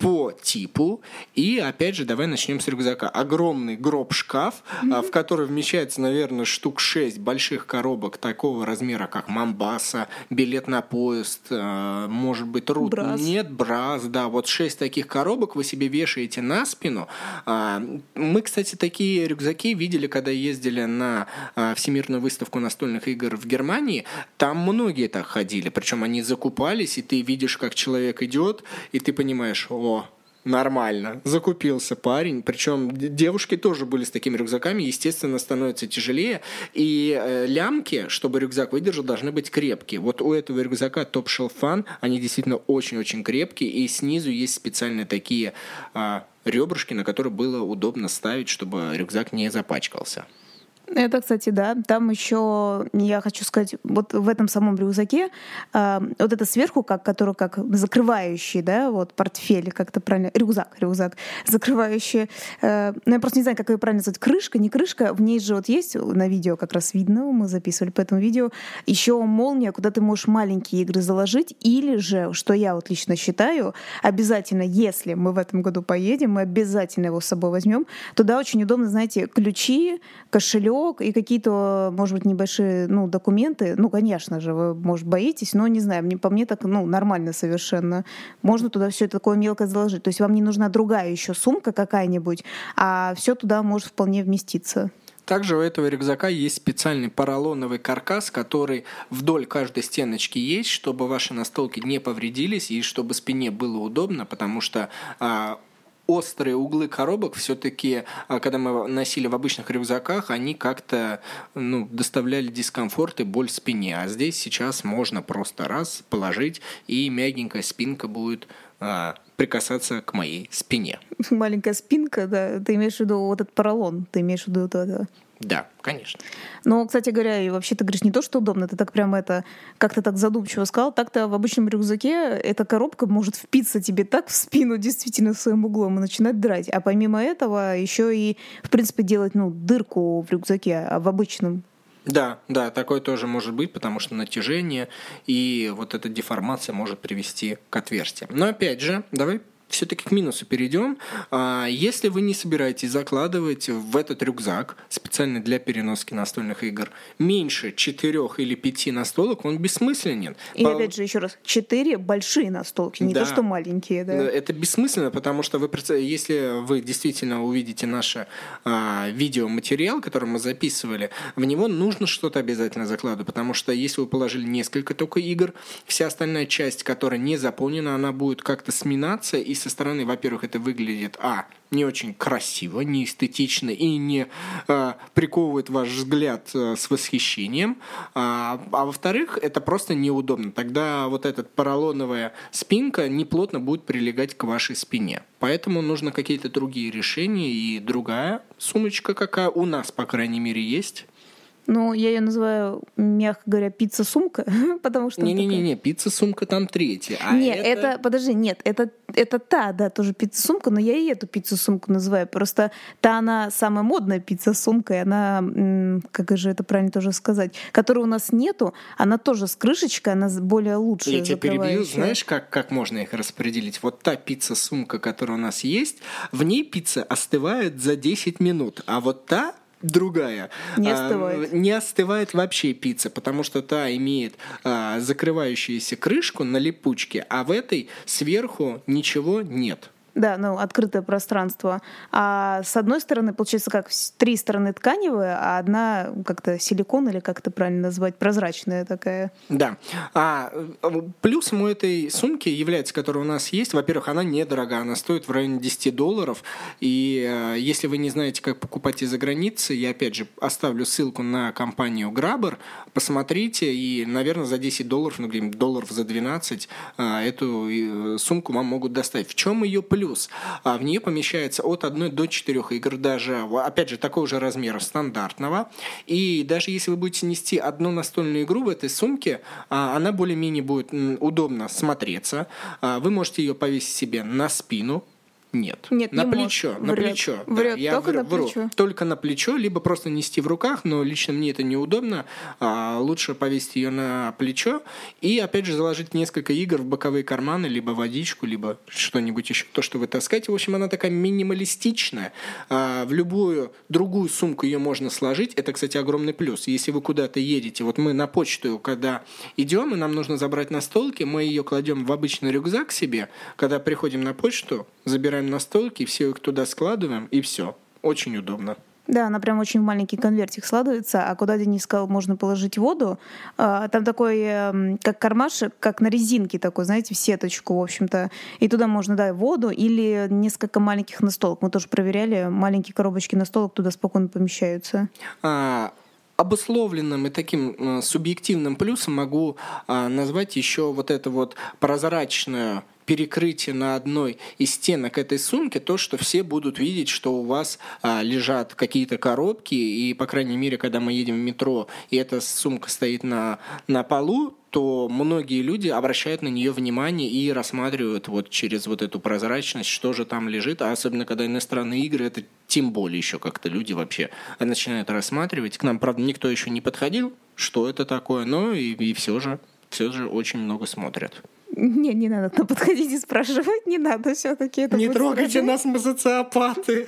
по типу. И опять же, давай начнем с рюкзака. Огромный гроб-шкаф, mm-hmm. в который вмещается, наверное, штук 6 больших коробок такого размера, как Мамбаса, билет на поезд, а, может быть, рут. Брас. Нет, брас, да. Вот 6 таких коробок вы себе вешаете на спину. А, мы, кстати, такие рюкзаки видели, когда ездили на а, Всемирную выставку настольных игр в Германии. Там многие так ходили. Причем они закупались, и ты видишь, как человек идет, и ты понимаешь, нормально. Закупился парень. Причем девушки тоже были с такими рюкзаками. Естественно, становится тяжелее. И э, лямки, чтобы рюкзак выдержал, должны быть крепкие. Вот у этого рюкзака Top Shelf Fun, они действительно очень-очень крепкие. И снизу есть специальные такие э, ребрышки, на которые было удобно ставить, чтобы рюкзак не запачкался. Это, кстати, да. Там еще, я хочу сказать, вот в этом самом рюкзаке, э, вот это сверху, как, который как закрывающий, да, вот портфель, как это правильно, рюкзак, рюкзак, закрывающий. Э, ну, я просто не знаю, как ее правильно назвать, крышка, не крышка, в ней же вот есть на видео как раз видно, мы записывали по этому видео, еще молния, куда ты можешь маленькие игры заложить, или же, что я вот лично считаю, обязательно, если мы в этом году поедем, мы обязательно его с собой возьмем, туда очень удобно, знаете, ключи, кошелек, кошелек и какие-то, может быть, небольшие ну, документы. Ну, конечно же, вы, может, боитесь, но не знаю, мне, по мне так ну, нормально совершенно. Можно туда все это такое мелкое заложить. То есть вам не нужна другая еще сумка какая-нибудь, а все туда может вполне вместиться. Также у этого рюкзака есть специальный поролоновый каркас, который вдоль каждой стеночки есть, чтобы ваши настолки не повредились и чтобы спине было удобно, потому что а, острые углы коробок все-таки, а, когда мы носили в обычных рюкзаках, они как-то ну, доставляли дискомфорт и боль спине. А здесь сейчас можно просто раз положить, и мягенькая спинка будет а, прикасаться к моей спине. Маленькая спинка, да. Ты имеешь в виду вот этот поролон, ты имеешь в виду вот это. Да, конечно. Но, кстати говоря, и вообще ты говоришь не то, что удобно, ты так прямо это как-то так задумчиво сказал, так-то в обычном рюкзаке эта коробка может впиться тебе так в спину действительно своим углом и начинать драть. А помимо этого еще и, в принципе, делать ну, дырку в рюкзаке, а в обычном да, да, такое тоже может быть, потому что натяжение и вот эта деформация может привести к отверстиям. Но опять же, давай все-таки к минусу перейдем. А, если вы не собираетесь закладывать в этот рюкзак, специально для переноски настольных игр, меньше четырех или пяти настолок, он бессмысленен. И По... опять же, еще раз, четыре большие настолки, не да. то, что маленькие. Да? Это бессмысленно, потому что вы, если вы действительно увидите наш а, видеоматериал, который мы записывали, в него нужно что-то обязательно закладывать, потому что если вы положили несколько только игр, вся остальная часть, которая не заполнена, она будет как-то сминаться и со стороны, во-первых, это выглядит, а, не очень красиво, не эстетично и не а, приковывает ваш взгляд а, с восхищением, а, а во-вторых, это просто неудобно. Тогда вот эта поролоновая спинка неплотно будет прилегать к вашей спине. Поэтому нужно какие-то другие решения, и другая сумочка, какая у нас, по крайней мере, есть, ну, я ее называю, мягко говоря, пицца-сумка, потому что... Не-не-не, пицца-сумка там третья. А нет, это... это... Подожди, нет, это, это та, да, тоже пицца-сумка, но я и эту пицца-сумку называю. Просто та, она самая модная пицца-сумка, и она, как же это правильно тоже сказать, которой у нас нету, она тоже с крышечкой, она более лучшая, Я тебя перебью, знаешь, как, как можно их распределить? Вот та пицца-сумка, которая у нас есть, в ней пицца остывает за 10 минут, а вот та другая. Не а, остывает. А, не остывает вообще пицца, потому что та имеет а, закрывающуюся крышку на липучке, а в этой сверху ничего нет. Да, ну, открытое пространство. А с одной стороны, получается, как три стороны тканевые, а одна как-то силикон или как это правильно назвать, прозрачная такая. Да. А плюсом у этой сумки является, которая у нас есть, во-первых, она недорога, она стоит в районе 10 долларов. И э, если вы не знаете, как покупать из-за границы, я опять же оставлю ссылку на компанию Grabber, посмотрите, и, наверное, за 10 долларов, ну, где-нибудь долларов за 12 э, эту э, сумку вам могут доставить. В чем ее плюс? Плюс. А в нее помещается от 1 до 4 игр, даже, опять же, такого же размера стандартного. И даже если вы будете нести одну настольную игру в этой сумке, а, она более-менее будет удобно смотреться. А, вы можете ее повесить себе на спину, нет. Нет, на не плечо, может. на Врет. плечо. Врет. Да, я только вру, на плечо. Вру. Только на плечо, либо просто нести в руках, но лично мне это неудобно. А, лучше повесить ее на плечо и опять же заложить несколько игр в боковые карманы, либо водичку, либо что-нибудь еще, то, что вы таскаете. В общем, она такая минималистичная. А, в любую другую сумку ее можно сложить. Это, кстати, огромный плюс. Если вы куда-то едете, вот мы на почту, когда идем, и нам нужно забрать на столке, мы ее кладем в обычный рюкзак себе. Когда приходим на почту, забираем на столке, все их туда складываем, и все. Очень удобно. Да, она прям очень в маленький конвертик складывается, а куда Денис сказал, можно положить воду, а, там такой, эм, как кармашек, как на резинке такой, знаете, в сеточку, в общем-то, и туда можно, да, воду или несколько маленьких настолок. Мы тоже проверяли, маленькие коробочки настолок туда спокойно помещаются. А, обусловленным и таким э, субъективным плюсом могу а, назвать еще вот это вот прозрачную перекрытие на одной из стенок этой сумки, то, что все будут видеть, что у вас а, лежат какие-то коробки, и, по крайней мере, когда мы едем в метро, и эта сумка стоит на, на полу, то многие люди обращают на нее внимание и рассматривают вот через вот эту прозрачность, что же там лежит, а особенно когда иностранные игры, это тем более еще как-то люди вообще начинают рассматривать. К нам, правда, никто еще не подходил, что это такое, но и, и все же, все же очень много смотрят. Не, не надо там подходить и спрашивать, не надо все-таки. Не трогайте нас, мы социопаты.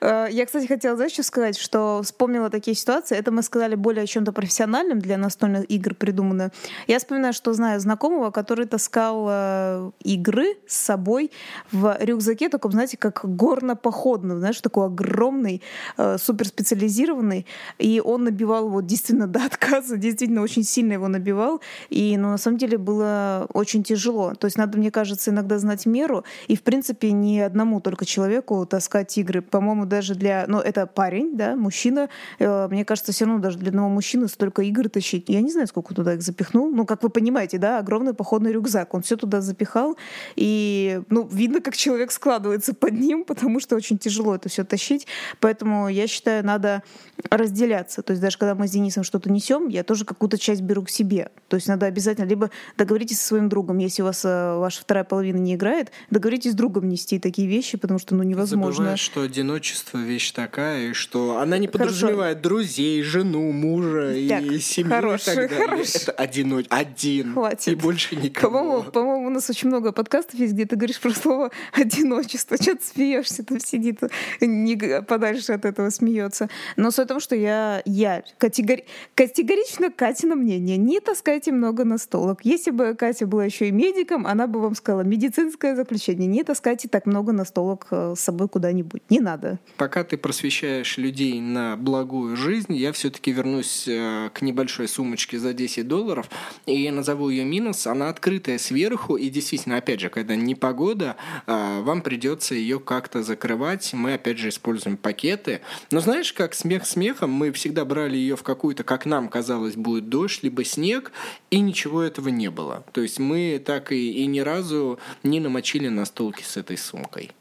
Э, я, кстати, хотела, знаешь, что сказать, что вспомнила такие ситуации. Это мы сказали более о чем-то профессиональном для настольных игр придумано. Я вспоминаю, что знаю знакомого, который таскал э, игры с собой в рюкзаке, таком, знаете, как горно-походном, знаешь, такой огромный, э, суперспециализированный. И он набивал его действительно до отказа, действительно очень сильно его набивал. И, ну, на самом деле было очень тяжело. То есть надо, мне кажется, иногда знать меру. И, в принципе, не одному только человеку таскать игры по-моему, даже для... Ну, это парень, да, мужчина. Э, мне кажется, все равно даже для одного мужчины столько игр тащить. Я не знаю, сколько туда их запихнул. Ну, как вы понимаете, да, огромный походный рюкзак. Он все туда запихал. И, ну, видно, как человек складывается под ним, потому что очень тяжело это все тащить. Поэтому я считаю, надо разделяться. То есть даже когда мы с Денисом что-то несем, я тоже какую-то часть беру к себе. То есть надо обязательно либо договоритесь со своим другом, если у вас э, ваша вторая половина не играет, договоритесь с другом нести такие вещи, потому что ну невозможно. Забываешь, что одиночество вещь такая, что она не подразумевает Хорошо. друзей, жену, мужа так, и семью хороший, и так далее. Хороший. Это одиноч... один. Хватит. И больше никого. По-моему, по-моему, у нас очень много подкастов есть, где ты говоришь про слово одиночество. Что ты смеешься, там сидит не подальше от этого смеется. Но суть в том, что я, я категори... категорично Катина мнение. Не таскайте много настолок. Если бы Катя была еще и медиком, она бы вам сказала медицинское заключение. Не таскайте так много настолок э, с собой куда-нибудь. Не надо. Пока ты просвещаешь людей на благую жизнь, я все-таки вернусь э, к небольшой сумочке за 10 долларов, и я назову ее минус. Она открытая сверху, и действительно, опять же, когда непогода, э, вам придется ее как-то закрывать. Мы, опять же, используем пакеты. Но знаешь, как смех смехом, мы всегда брали ее в какую-то, как нам казалось, будет дождь, либо снег, и ничего этого не было. То есть мы так и, и ни разу не намочили настолки с этой сумкой.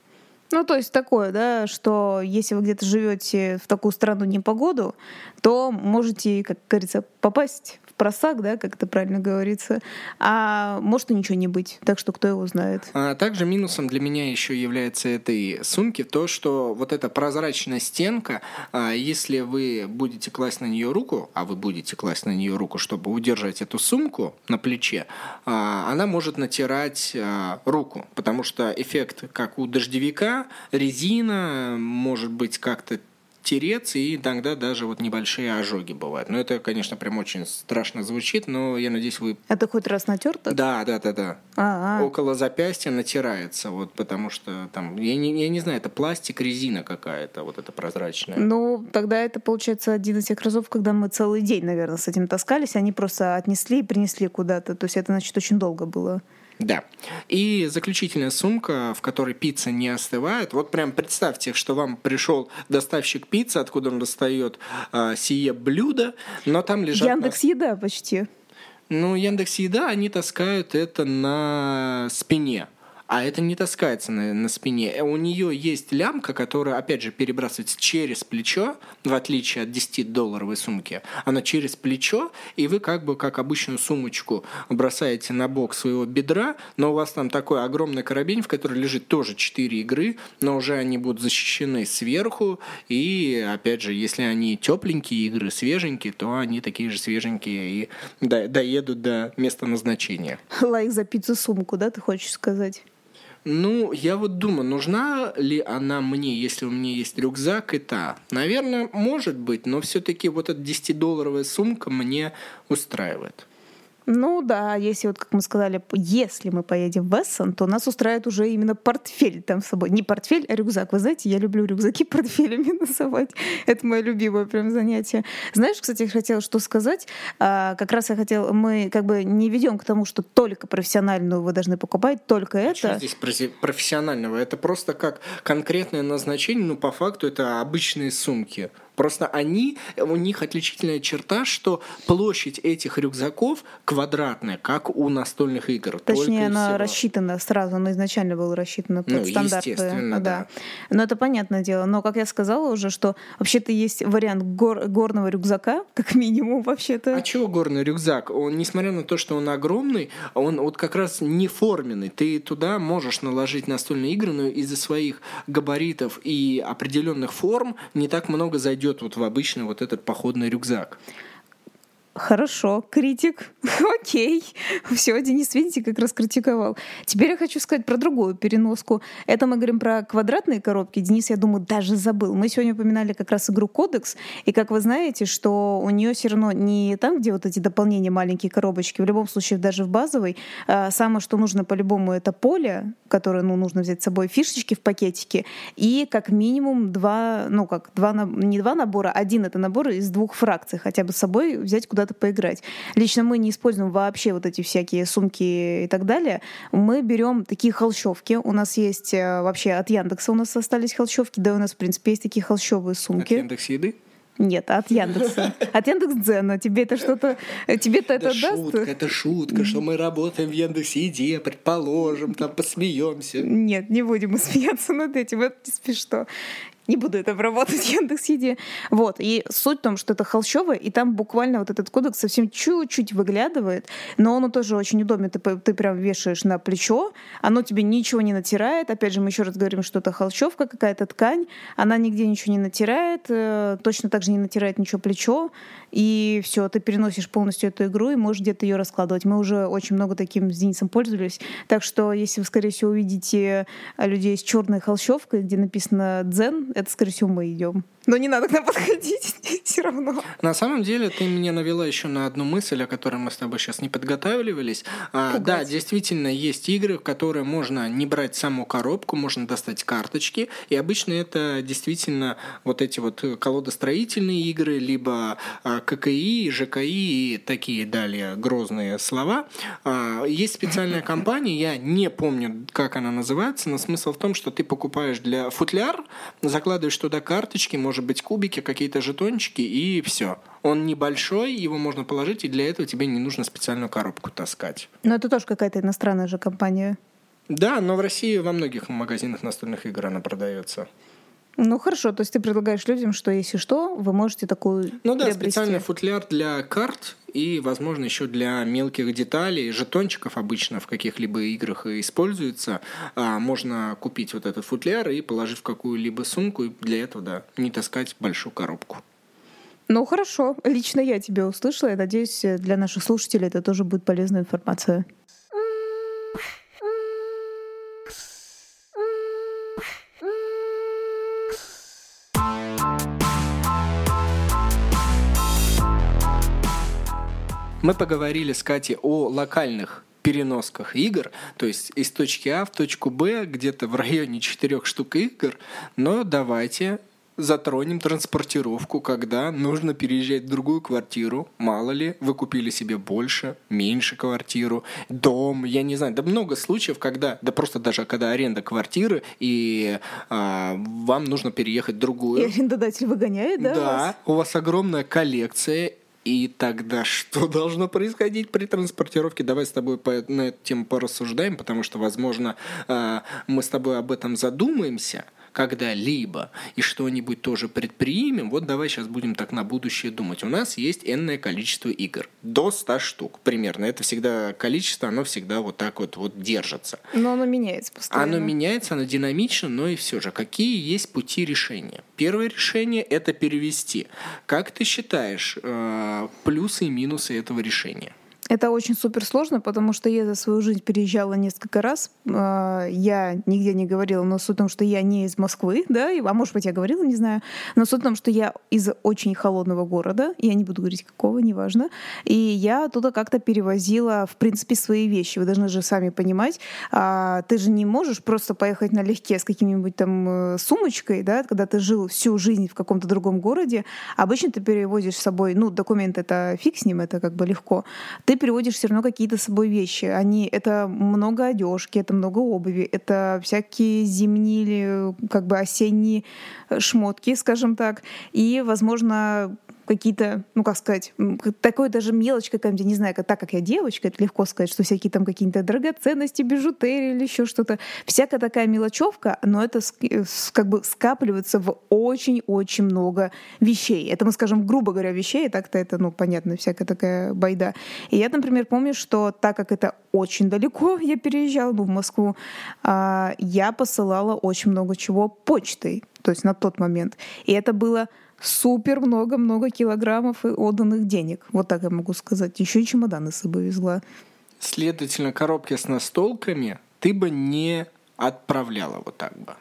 Ну, то есть такое, да, что если вы где-то живете в такую страну непогоду, то можете, как говорится, попасть просак, да, как это правильно говорится, а может и ничего не быть, так что кто его знает. А также минусом для меня еще является этой сумки то, что вот эта прозрачная стенка, а, если вы будете класть на нее руку, а вы будете класть на нее руку, чтобы удержать эту сумку на плече, а, она может натирать а, руку, потому что эффект, как у дождевика, резина может быть как-то тереться, и иногда даже вот небольшие ожоги бывают. Но это, конечно, прям очень страшно звучит, но я надеюсь, вы... Это хоть раз натерто? Да, да, да, да. А-а. Около запястья натирается, вот потому что там, я не, я не знаю, это пластик, резина какая-то, вот это прозрачная. Ну, тогда это, получается, один из тех разов, когда мы целый день, наверное, с этим таскались, они просто отнесли и принесли куда-то. То есть это, значит, очень долго было. Да. И заключительная сумка, в которой пицца не остывает. Вот прям представьте, что вам пришел доставщик пиццы, откуда он достает а, сие блюдо, но там лежат... Яндекс на... Еда почти. Ну, Яндекс Еда, они таскают это на спине а это не таскается на, на спине. Э, у нее есть лямка, которая, опять же, перебрасывается через плечо, в отличие от 10-долларовой сумки. Она через плечо, и вы как бы, как обычную сумочку, бросаете на бок своего бедра, но у вас там такой огромный карабин, в котором лежит тоже 4 игры, но уже они будут защищены сверху, и, опять же, если они тепленькие игры, свеженькие, то они такие же свеженькие и доедут до места назначения. Лайк за пиццу сумку, да, ты хочешь сказать? Ну, я вот думаю, нужна ли она мне, если у меня есть рюкзак и та? Наверное, может быть, но все-таки вот эта 10-долларовая сумка мне устраивает. Ну да, если вот, как мы сказали, если мы поедем в Эссон, то нас устраивает уже именно портфель там с собой. Не портфель, а рюкзак. Вы знаете, я люблю рюкзаки портфелями носовать. Это мое любимое прям занятие. Знаешь, кстати, я хотела что сказать. А, как раз я хотела, мы как бы не ведем к тому, что только профессиональную вы должны покупать, только это. Что здесь профессионального? Это просто как конкретное назначение, ну по факту это обычные сумки. Просто они, у них отличительная черта, что площадь этих рюкзаков квадратная, как у настольных игр. Точнее, она всего. рассчитана сразу, она изначально была рассчитана под ну, стандарты. Да. да. Но это понятное дело. Но, как я сказала уже, что вообще-то есть вариант гор горного рюкзака, как минимум, вообще-то. А чего горный рюкзак? Он, несмотря на то, что он огромный, он вот как раз не форменный. Ты туда можешь наложить настольные игры, но из-за своих габаритов и определенных форм не так много зайдет идет вот в обычный вот этот походный рюкзак. Хорошо, критик. Окей. Все, Денис, видите, как раскритиковал. Теперь я хочу сказать про другую переноску. Это мы говорим про квадратные коробки. Денис, я думаю, даже забыл. Мы сегодня упоминали как раз игру Кодекс. И как вы знаете, что у нее все равно не там, где вот эти дополнения, маленькие коробочки, в любом случае даже в базовой, а самое, что нужно по-любому, это поле, которое ну, нужно взять с собой, фишечки в пакетике, и как минимум два, ну как, два, не два набора, один это набор из двух фракций, хотя бы с собой взять куда куда-то поиграть. Лично мы не используем вообще вот эти всякие сумки и так далее. Мы берем такие холщовки. У нас есть э, вообще от Яндекса у нас остались холщовки, да у нас, в принципе, есть такие холщовые сумки. От Яндекс еды? Нет, от Яндекса. От Яндекс Дзена. Тебе это что-то... Тебе-то это, это даст? шутка, это шутка, что мы работаем в Яндекс Еде, предположим, там посмеемся. Нет, не будем смеяться над этим, это не смешно не буду это обрабатывать в Яндекс.Еде. Вот. И суть в том, что это холщовое, и там буквально вот этот кодекс совсем чуть-чуть выглядывает, но он тоже очень удобен. Ты, ты прям вешаешь на плечо, оно тебе ничего не натирает. Опять же, мы еще раз говорим, что это холщовка, какая-то ткань, она нигде ничего не натирает, э, точно так же не натирает ничего плечо, и все, ты переносишь полностью эту игру и можешь где-то ее раскладывать. Мы уже очень много таким с Денисом пользовались, так что если вы, скорее всего, увидите людей с черной холщовкой, где написано «Дзен», это, скорее всего, мы идем. Но не надо к нам подходить. Все равно. На самом деле, ты меня навела еще на одну мысль, о которой мы с тобой сейчас не подготавливались. А, да, действительно, есть игры, в которые можно не брать саму коробку, можно достать карточки, и обычно это действительно вот эти вот колодостроительные игры, либо а, ККИ, ЖКИ и такие далее грозные слова. А, есть специальная компания, я не помню, как она называется, но смысл в том, что ты покупаешь для футляр, закладываешь туда карточки, может быть, кубики, какие-то жетончики, и все. Он небольшой, его можно положить, и для этого тебе не нужно специальную коробку таскать. Но это тоже какая-то иностранная же компания. Да, но в России во многих магазинах настольных игр она продается. Ну хорошо, то есть ты предлагаешь людям, что если что, вы можете такую Ну да, приобрести. специальный футляр для карт и, возможно, еще для мелких деталей, жетончиков обычно в каких-либо играх используется. А, можно купить вот этот футляр и положить в какую-либо сумку, и для этого, да, не таскать большую коробку. Ну хорошо, лично я тебя услышала, я надеюсь, для наших слушателей это тоже будет полезная информация. Мы поговорили с Катей о локальных переносках игр, то есть из точки А в точку Б где-то в районе четырех штук игр, но давайте затронем транспортировку, когда нужно переезжать в другую квартиру. Мало ли, вы купили себе больше, меньше квартиру, дом, я не знаю. Да много случаев, когда, да просто даже когда аренда квартиры, и а, вам нужно переехать в другую. И арендодатель выгоняет, да? Да, вас? у вас огромная коллекция, и тогда что должно происходить при транспортировке? Давай с тобой по, на эту тему порассуждаем, потому что, возможно, э, мы с тобой об этом задумаемся когда-либо и что-нибудь тоже предпримем, вот давай сейчас будем так на будущее думать. У нас есть энное количество игр, до 100 штук примерно. Это всегда количество, оно всегда вот так вот, вот держится. Но оно меняется постоянно. Оно меняется, оно динамично, но и все же. Какие есть пути решения? Первое решение – это перевести. Как ты считаешь, э, плюсы и минусы этого решения? Это очень супер сложно, потому что я за свою жизнь переезжала несколько раз. А, я нигде не говорила, но суть в том, что я не из Москвы, да, а может быть, я говорила, не знаю. Но суть в том, что я из очень холодного города, я не буду говорить какого, неважно. И я оттуда как-то перевозила, в принципе, свои вещи. Вы должны же сами понимать, а, ты же не можешь просто поехать налегке с каким-нибудь там э, сумочкой, да, когда ты жил всю жизнь в каком-то другом городе. Обычно ты перевозишь с собой, ну, документ это фиг с ним, это как бы легко. Ты переводишь все равно какие-то с собой вещи. Они, это много одежки, это много обуви, это всякие зимние или как бы осенние шмотки, скажем так. И, возможно, какие-то, ну как сказать, такой даже мелочь какая-нибудь, не знаю, так как я девочка, это легко сказать, что всякие там какие-то драгоценности, бижутерии или еще что-то. Всякая такая мелочевка, но это как бы скапливается в очень-очень много вещей. Это мы скажем, грубо говоря, вещей, так-то это, ну, понятно, всякая такая байда. И я, например, помню, что так как это очень далеко, я переезжала ну, в Москву, а, я посылала очень много чего почтой, то есть на тот момент. И это было супер много-много килограммов и отданных денег. Вот так я могу сказать. Еще и чемоданы с собой везла. Следовательно, коробки с настолками ты бы не отправляла вот так бы.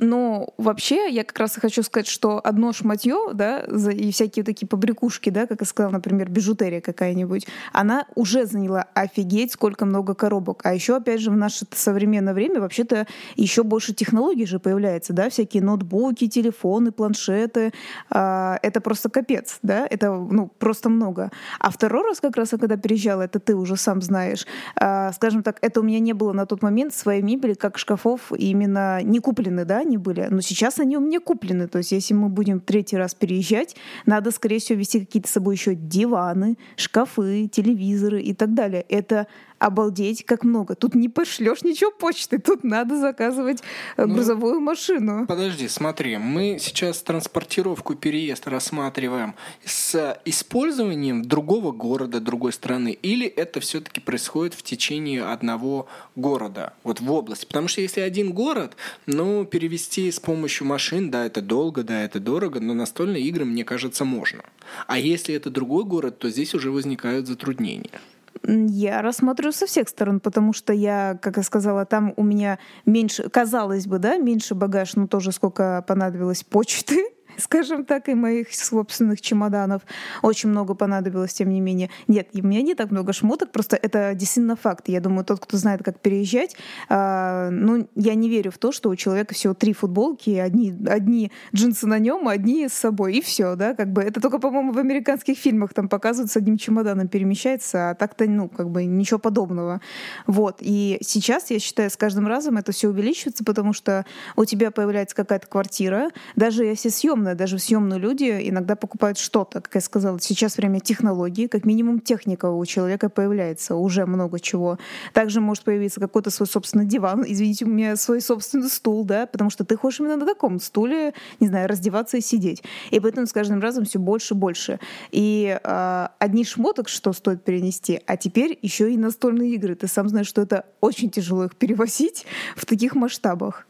Но вообще я как раз хочу сказать, что одно шматье, да, и всякие такие побрякушки, да, как я сказала, например, бижутерия какая-нибудь, она уже заняла офигеть сколько много коробок. А еще, опять же, в наше современное время вообще-то еще больше технологий же появляется, да, всякие ноутбуки, телефоны, планшеты. А, это просто капец, да, это, ну, просто много. А второй раз как раз, когда переезжала, это ты уже сам знаешь, а, скажем так, это у меня не было на тот момент своей мебели, как шкафов именно не куплены, да, они были. Но сейчас они у меня куплены. То есть если мы будем третий раз переезжать, надо, скорее всего, вести какие-то с собой еще диваны, шкафы, телевизоры и так далее. Это обалдеть, как много. Тут не пошлешь ничего почты, тут надо заказывать э, ну, грузовую машину. Подожди, смотри, мы сейчас транспортировку, переезд рассматриваем с использованием другого города, другой страны, или это все-таки происходит в течение одного города, вот в области? Потому что если один город, ну, перевести с помощью машин, да, это долго, да, это дорого, но настольные игры, мне кажется, можно. А если это другой город, то здесь уже возникают затруднения. Я рассматриваю со всех сторон, потому что я, как я сказала, там у меня меньше, казалось бы, да, меньше багаж, но тоже сколько понадобилось почты, скажем так, и моих собственных чемоданов очень много понадобилось, тем не менее. Нет, у меня не так много шмоток, просто это действительно факт. Я думаю, тот, кто знает, как переезжать, э, ну, я не верю в то, что у человека всего три футболки, одни, одни джинсы на нем, одни с собой, и все, да, как бы. Это только, по-моему, в американских фильмах там показывают с одним чемоданом перемещается, а так-то, ну, как бы ничего подобного. Вот. И сейчас, я считаю, с каждым разом это все увеличивается, потому что у тебя появляется какая-то квартира, даже если съемная, даже съемные люди иногда покупают что-то, как я сказала, сейчас время технологий, как минимум техника у человека появляется, уже много чего. Также может появиться какой-то свой собственный диван, извините, у меня свой собственный стул, да, потому что ты хочешь именно на таком стуле, не знаю, раздеваться и сидеть. И поэтому с каждым разом все больше и больше. И э, одни шмоток, что стоит перенести, а теперь еще и настольные игры. Ты сам знаешь, что это очень тяжело их перевозить в таких масштабах.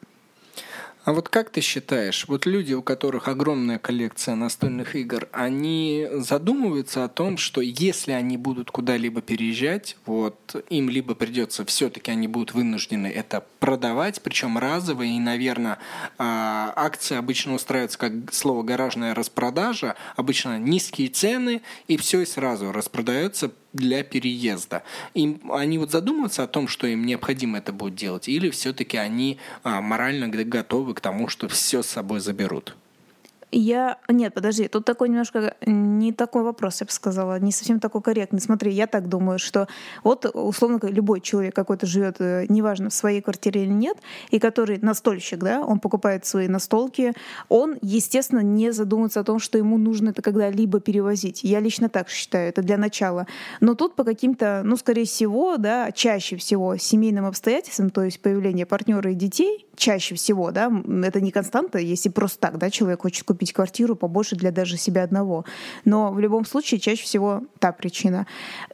А вот как ты считаешь, вот люди, у которых огромная коллекция настольных игр, они задумываются о том, что если они будут куда-либо переезжать, вот им либо придется все-таки они будут вынуждены это продавать, причем разово, и, наверное, а, акции обычно устраиваются как слово гаражная распродажа, обычно низкие цены, и все и сразу распродается для переезда. Им, они вот задумываются о том, что им необходимо это будет делать, или все-таки они а, морально готовы к тому, что все с собой заберут? Я... Нет, подожди, тут такой немножко не такой вопрос, я бы сказала, не совсем такой корректный. Смотри, я так думаю, что вот условно любой человек какой-то живет, э, неважно, в своей квартире или нет, и который настольщик, да, он покупает свои настолки, он, естественно, не задумывается о том, что ему нужно это когда-либо перевозить. Я лично так считаю, это для начала. Но тут по каким-то, ну, скорее всего, да, чаще всего семейным обстоятельствам, то есть появление партнера и детей, чаще всего, да, это не константа, если просто так, да, человек хочет купить квартиру побольше для даже себя одного. Но в любом случае чаще всего та причина.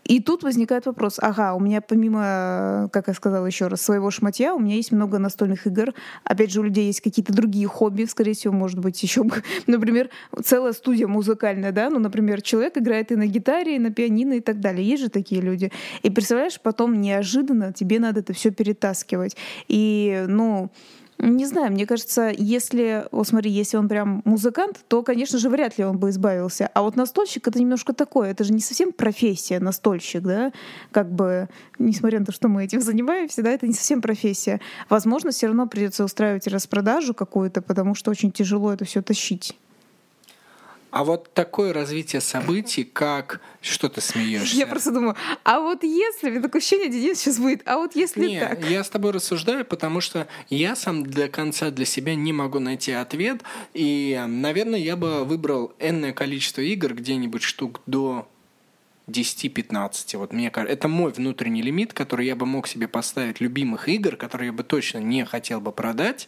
И тут возникает вопрос, ага, у меня помимо, как я сказала еще раз, своего шматья, у меня есть много настольных игр. Опять же, у людей есть какие-то другие хобби, скорее всего, может быть, еще, например, целая студия музыкальная, да, ну, например, человек играет и на гитаре, и на пианино и так далее. Есть же такие люди. И представляешь, потом неожиданно тебе надо это все перетаскивать. И, ну, не знаю, мне кажется, если, вот смотри, если он прям музыкант, то, конечно же, вряд ли он бы избавился. А вот настольщик — это немножко такое, это же не совсем профессия настольщик, да, как бы, несмотря на то, что мы этим занимаемся, да, это не совсем профессия. Возможно, все равно придется устраивать распродажу какую-то, потому что очень тяжело это все тащить. А вот такое развитие событий, как... Что ты смеешься? Я просто думаю, а вот если... Мне такое ощущение, Денис сейчас будет, а вот если не, так? я с тобой рассуждаю, потому что я сам до конца для себя не могу найти ответ. И, наверное, я бы выбрал энное количество игр, где-нибудь штук до 10-15. Вот мне кажется, это мой внутренний лимит, который я бы мог себе поставить любимых игр, которые я бы точно не хотел бы продать.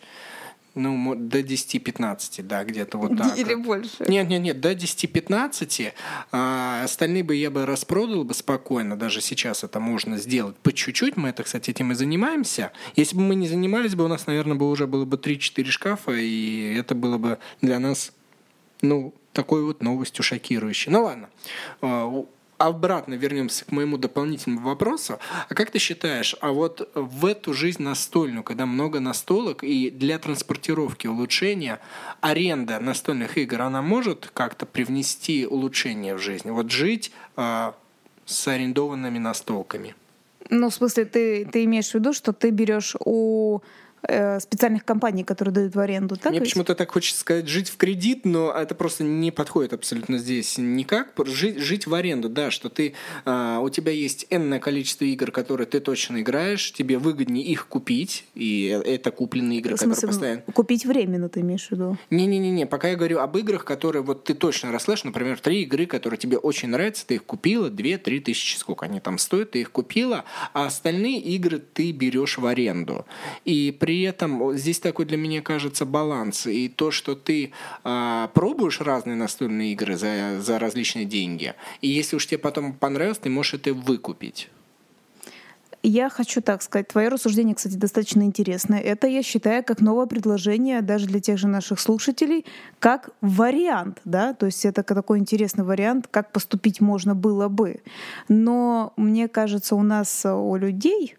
Ну, до 10-15, да, где-то вот так. Или больше. Нет, нет, нет, до 10-15. А остальные бы я бы распродал бы спокойно. Даже сейчас это можно сделать по чуть-чуть. Мы это, кстати, этим и занимаемся. Если бы мы не занимались бы, у нас, наверное, бы уже было бы 3-4 шкафа, и это было бы для нас, ну, такой вот новостью шокирующей. Ну ладно. Обратно вернемся к моему дополнительному вопросу. А как ты считаешь, а вот в эту жизнь настольную, когда много настолок и для транспортировки улучшения, аренда настольных игр, она может как-то привнести улучшение в жизнь? Вот жить э, с арендованными настолками. Ну, в смысле, ты, ты имеешь в виду, что ты берешь у специальных компаний, которые дают в аренду. Так Мне почему-то так хочется сказать жить в кредит, но это просто не подходит абсолютно здесь никак. Жить, жить в аренду, да, что ты, а, у тебя есть энное количество игр, которые ты точно играешь, тебе выгоднее их купить, и это купленные игры, в смысле, которые постоянно... Купить временно ты имеешь в виду? Не-не-не, пока я говорю об играх, которые вот ты точно расслышишь, например, три игры, которые тебе очень нравятся, ты их купила, две-три тысячи, сколько они там стоят, ты их купила, а остальные игры ты берешь в аренду. И при при этом здесь такой для меня кажется баланс. И то, что ты э, пробуешь разные настольные игры за, за различные деньги, и если уж тебе потом понравилось, ты можешь это выкупить. Я хочу так сказать. Твое рассуждение, кстати, достаточно интересное. Это я считаю как новое предложение даже для тех же наших слушателей, как вариант, да, то есть это такой интересный вариант, как поступить можно было бы. Но мне кажется, у нас, у людей,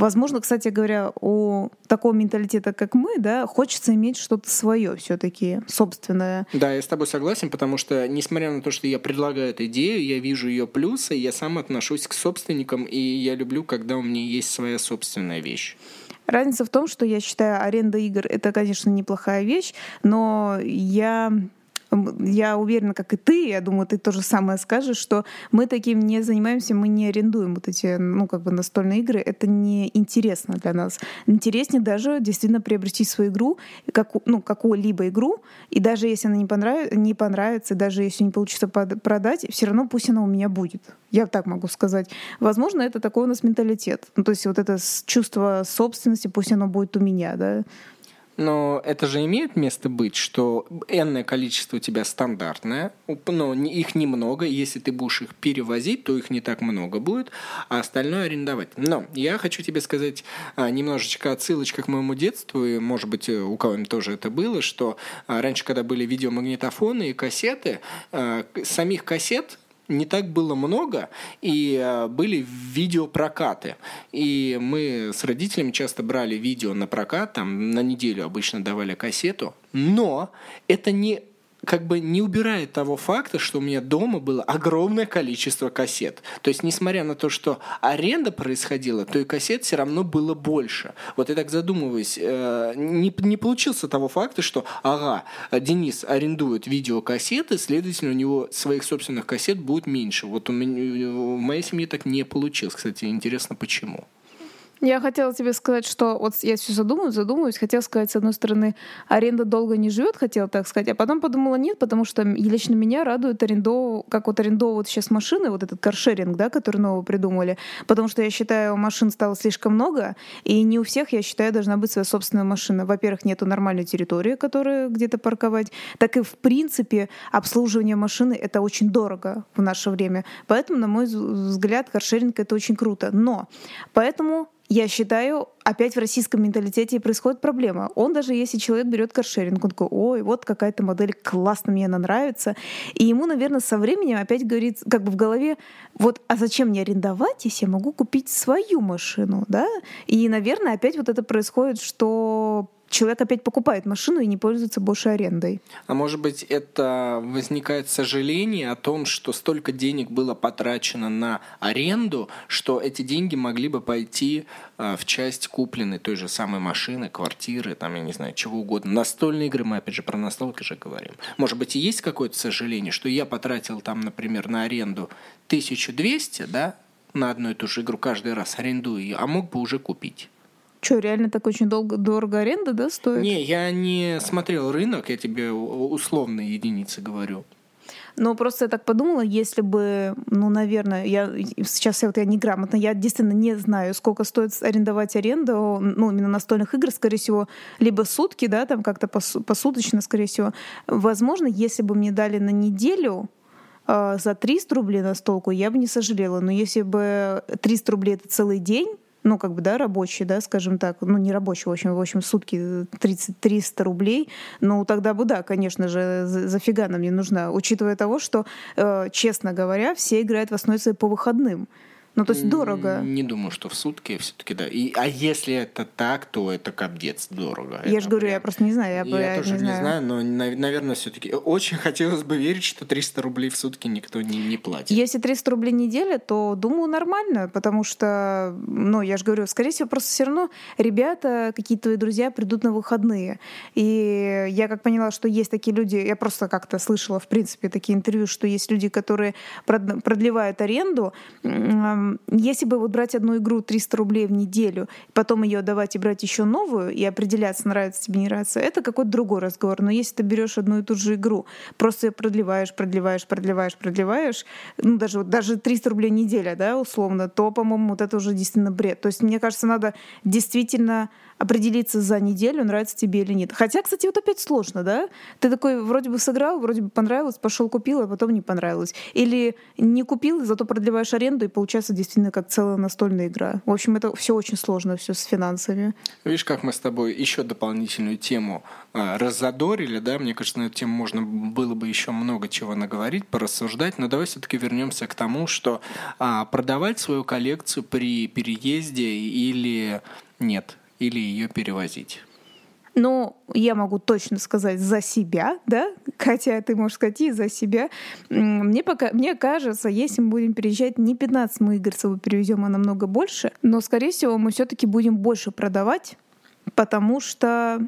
Возможно, кстати говоря, у такого менталитета, как мы, да, хочется иметь что-то свое все-таки, собственное. Да, я с тобой согласен, потому что, несмотря на то, что я предлагаю эту идею, я вижу ее плюсы, я сам отношусь к собственникам, и я люблю, когда у меня есть своя собственная вещь. Разница в том, что я считаю, аренда игр это, конечно, неплохая вещь, но я я уверена, как и ты, я думаю, ты то же самое скажешь, что мы таким не занимаемся, мы не арендуем вот эти, ну, как бы настольные игры. Это не интересно для нас. Интереснее даже действительно приобрести свою игру, как, ну, какую-либо игру, и даже если она не, понрав... не понравится, даже если не получится продать, все равно пусть она у меня будет. Я так могу сказать. Возможно, это такой у нас менталитет. Ну, то есть вот это чувство собственности, пусть оно будет у меня, да. Но это же имеет место быть, что энное количество у тебя стандартное, но их немного. Если ты будешь их перевозить, то их не так много будет, а остальное арендовать. Но я хочу тебе сказать а, немножечко отсылочка к моему детству, и, может быть, у кого-нибудь тоже это было, что а, раньше, когда были видеомагнитофоны и кассеты, а, самих кассет не так было много, и э, были видеопрокаты. И мы с родителями часто брали видео на прокат, там на неделю обычно давали кассету, но это не как бы не убирает того факта, что у меня дома было огромное количество кассет. То есть, несмотря на то, что аренда происходила, то и кассет все равно было больше. Вот я так задумываюсь, э, не, не получился того факта, что, ага, Денис арендует видеокассеты, следовательно, у него своих собственных кассет будет меньше. Вот у меня, в моей семье так не получилось. Кстати, интересно, почему. Я хотела тебе сказать, что вот я все задумываюсь, задумываюсь. Хотела сказать, с одной стороны, аренда долго не живет, хотела так сказать, а потом подумала, нет, потому что лично меня радует арендов, как вот арендовывают сейчас машины, вот этот каршеринг, да, который нового придумали, потому что я считаю, машин стало слишком много, и не у всех, я считаю, должна быть своя собственная машина. Во-первых, нету нормальной территории, которую где-то парковать, так и в принципе обслуживание машины — это очень дорого в наше время. Поэтому, на мой взгляд, каршеринг — это очень круто. Но поэтому я считаю, опять в российском менталитете происходит проблема. Он даже если человек берет каршеринг, он такой, ой, вот какая-то модель классно, мне она нравится. И ему, наверное, со временем опять говорит, как бы в голове, вот, а зачем мне арендовать, если я могу купить свою машину, да? И, наверное, опять вот это происходит, что человек опять покупает машину и не пользуется больше арендой. А может быть, это возникает сожаление о том, что столько денег было потрачено на аренду, что эти деньги могли бы пойти а, в часть купленной той же самой машины, квартиры, там, я не знаю, чего угодно. Настольные игры, мы опять же про настолки же говорим. Может быть, и есть какое-то сожаление, что я потратил там, например, на аренду 1200, да, на одну и ту же игру каждый раз арендую ее, а мог бы уже купить. Что, реально так очень долго, дорого аренда, да, стоит? Не, я не смотрел рынок, я тебе условные единицы говорю. Но просто я так подумала, если бы, ну, наверное, я сейчас я вот я неграмотно, я действительно не знаю, сколько стоит арендовать аренду, ну, именно настольных игр, скорее всего, либо сутки, да, там как-то посуточно, скорее всего. Возможно, если бы мне дали на неделю, э, за 300 рублей на столку, я бы не сожалела. Но если бы 300 рублей — это целый день, ну, как бы, да, рабочий, да, скажем так, ну, не рабочий, в общем, в общем, сутки 30-300 рублей, ну, тогда бы, да, конечно же, зафига нам не нужна, учитывая того, что, э, честно говоря, все играют в основе своей по выходным. Ну, то есть дорого. Не думаю, что в сутки все-таки да. И, а если это так, то это капдец дорого. Я же говорю, прям... я просто не знаю. Я, я, я тоже не знаю. знаю, но, наверное, все-таки очень хотелось бы верить, что 300 рублей в сутки никто не, не платит. Если 300 рублей неделя, то, думаю, нормально, потому что, ну, я же говорю, скорее всего, просто все равно ребята, какие-то твои друзья придут на выходные. И я как поняла, что есть такие люди, я просто как-то слышала, в принципе, такие интервью, что есть люди, которые продлевают аренду, если бы вот брать одну игру 300 рублей в неделю, потом ее давать и брать еще новую, и определяться, нравится тебе, не нравится, это какой-то другой разговор. Но если ты берешь одну и ту же игру, просто ее продлеваешь, продлеваешь, продлеваешь, продлеваешь, ну даже, даже 300 рублей неделя, да, условно, то, по-моему, вот это уже действительно бред. То есть, мне кажется, надо действительно определиться за неделю, нравится тебе или нет. Хотя, кстати, вот опять сложно, да? Ты такой вроде бы сыграл, вроде бы понравилось, пошел купил, а потом не понравилось. Или не купил, зато продлеваешь аренду, и получается действительно как целая настольная игра. В общем, это все очень сложно, все с финансами. Видишь, как мы с тобой еще дополнительную тему а, разодорили, да? Мне кажется, на эту тему можно было бы еще много чего наговорить, порассуждать, но давай все-таки вернемся к тому, что а, продавать свою коллекцию при переезде или нет, или ее перевозить. Ну, я могу точно сказать за себя, да, хотя ты можешь сказать и за себя. Мне, пока, мне кажется, если мы будем переезжать не 15 мы игр с собой перевезем, а намного больше, но, скорее всего, мы все-таки будем больше продавать, потому что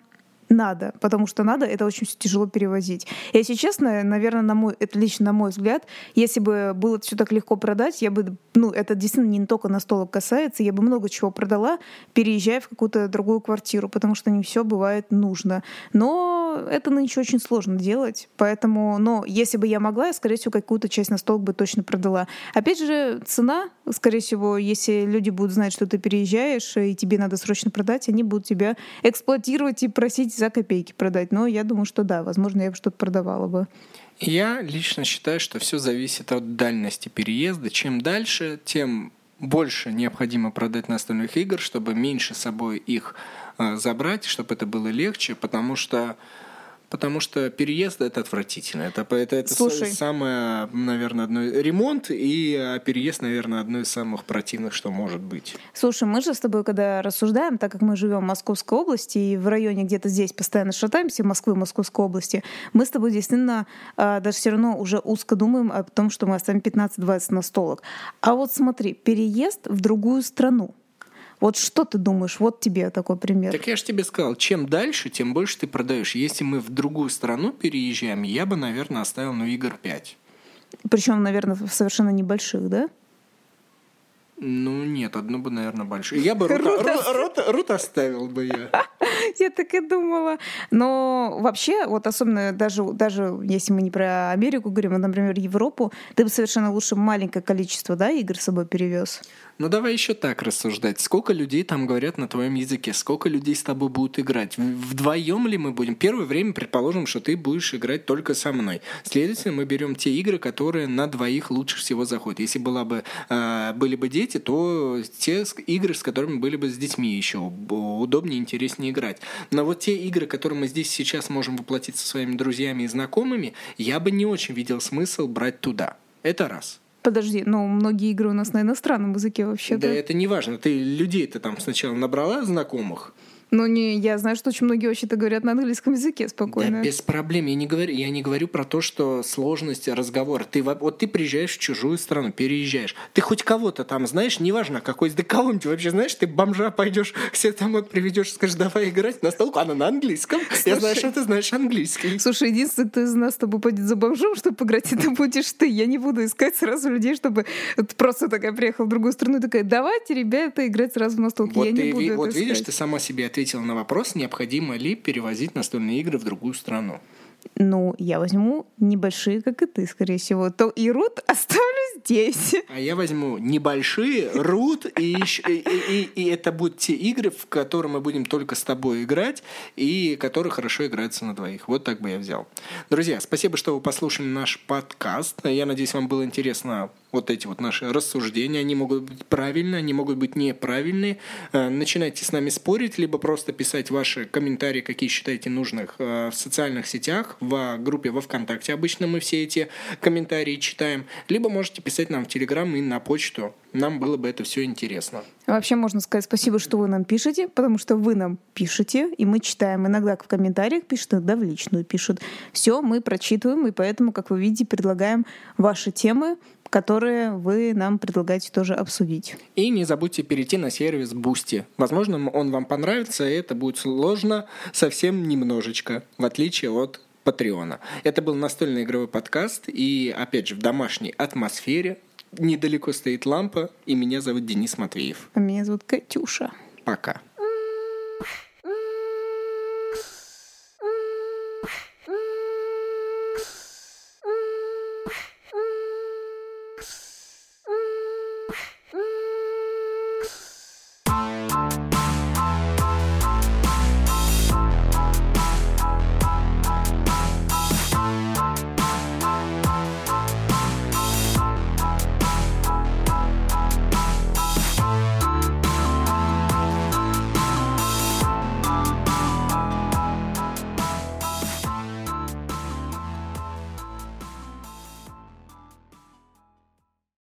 надо, потому что надо, это очень тяжело перевозить. Если честно, наверное, на мой, это лично на мой взгляд, если бы было все так легко продать, я бы, ну, это действительно не только на столок касается, я бы много чего продала, переезжая в какую-то другую квартиру, потому что не все бывает нужно. Но это нынче очень сложно делать, поэтому, но если бы я могла, я, скорее всего, какую-то часть на столок бы точно продала. Опять же, цена, скорее всего, если люди будут знать, что ты переезжаешь, и тебе надо срочно продать, они будут тебя эксплуатировать и просить за копейки продать. Но я думаю, что да, возможно, я бы что-то продавала бы. Я лично считаю, что все зависит от дальности переезда. Чем дальше, тем больше необходимо продать настольных игр, чтобы меньше собой их э, забрать, чтобы это было легче, потому что потому что переезд это отвратительно. Это, это, это Слушай. самое, наверное, одно... ремонт и а переезд, наверное, одно из самых противных, что может быть. Слушай, мы же с тобой, когда рассуждаем, так как мы живем в Московской области и в районе где-то здесь постоянно шатаемся, Москвы, Московской области, мы с тобой действительно а, даже все равно уже узко думаем о том, что мы оставим 15-20 на столок. А вот смотри, переезд в другую страну. Вот что ты думаешь? Вот тебе такой пример. Так я же тебе сказал, чем дальше, тем больше ты продаешь. Если мы в другую страну переезжаем, я бы, наверное, оставил, ну, игр 5. Причем, наверное, совершенно небольших, да? Ну, нет, одну бы, наверное, большую. Я бы рут, рут, рут, рут оставил бы я. Я так и думала. Но вообще, вот особенно даже, даже если мы не про Америку говорим, а, например, Европу, ты бы совершенно лучше маленькое количество да, игр с собой перевез. Ну давай еще так рассуждать. Сколько людей там говорят на твоем языке? Сколько людей с тобой будут играть? Вдвоем ли мы будем? Первое время предположим, что ты будешь играть только со мной. Следовательно, мы берем те игры, которые на двоих лучше всего заходят. Если была бы, э, были бы дети, то те игры, с которыми были бы с детьми еще удобнее, интереснее играть. Но вот те игры, которые мы здесь сейчас можем воплотить со своими друзьями и знакомыми, я бы не очень видел смысл брать туда. Это раз. Подожди, ну многие игры у нас на иностранном языке вообще. Да, это не важно. Ты людей-то там сначала набрала знакомых, ну, не, я знаю, что очень многие вообще-то говорят на английском языке спокойно. Да, без проблем. Я не говорю, я не говорю про то, что сложность разговора. Ты, вот ты приезжаешь в чужую страну, переезжаешь. Ты хоть кого-то там знаешь, неважно какой, да кого-нибудь вообще знаешь, ты бомжа пойдешь, себе домой приведешь, скажешь, давай играть на столку, она на английском. Слушай, я знаю, что ты знаешь английский. Слушай, единственный, кто из нас с тобой пойдет за бомжом, чтобы поиграть, это будешь ты. Я не буду искать сразу людей, чтобы просто такая приехала в другую страну и такая, давайте, ребята, играть сразу на столке. Вот я ты, не буду вот видишь, искать. ты сама себе ответила на вопрос, необходимо ли перевозить настольные игры в другую страну? Ну, я возьму небольшие, как и ты, скорее всего. То и рут оставлю здесь. А я возьму небольшие, рут, и, и, и, и это будут те игры, в которые мы будем только с тобой играть, и которые хорошо играются на двоих. Вот так бы я взял. Друзья, спасибо, что вы послушали наш подкаст. Я надеюсь, вам было интересно вот эти вот наши рассуждения. Они могут быть правильные, они могут быть неправильные. Э, начинайте с нами спорить, либо просто писать ваши комментарии, какие считаете нужных э, в социальных сетях, в группе во ВКонтакте. Обычно мы все эти комментарии читаем. Либо можете писать нам в Телеграм и на почту. Нам было бы это все интересно. Вообще можно сказать спасибо, что вы нам пишете, потому что вы нам пишете, и мы читаем. Иногда в комментариях пишут, иногда в личную пишут. Все мы прочитываем, и поэтому, как вы видите, предлагаем ваши темы, которые вы нам предлагаете тоже обсудить. И не забудьте перейти на сервис Boosty. Возможно, он вам понравится, и это будет сложно совсем немножечко, в отличие от Патреона. Это был настольный игровой подкаст, и, опять же, в домашней атмосфере. Недалеко стоит лампа, и меня зовут Денис Матвеев. А меня зовут Катюша. Пока.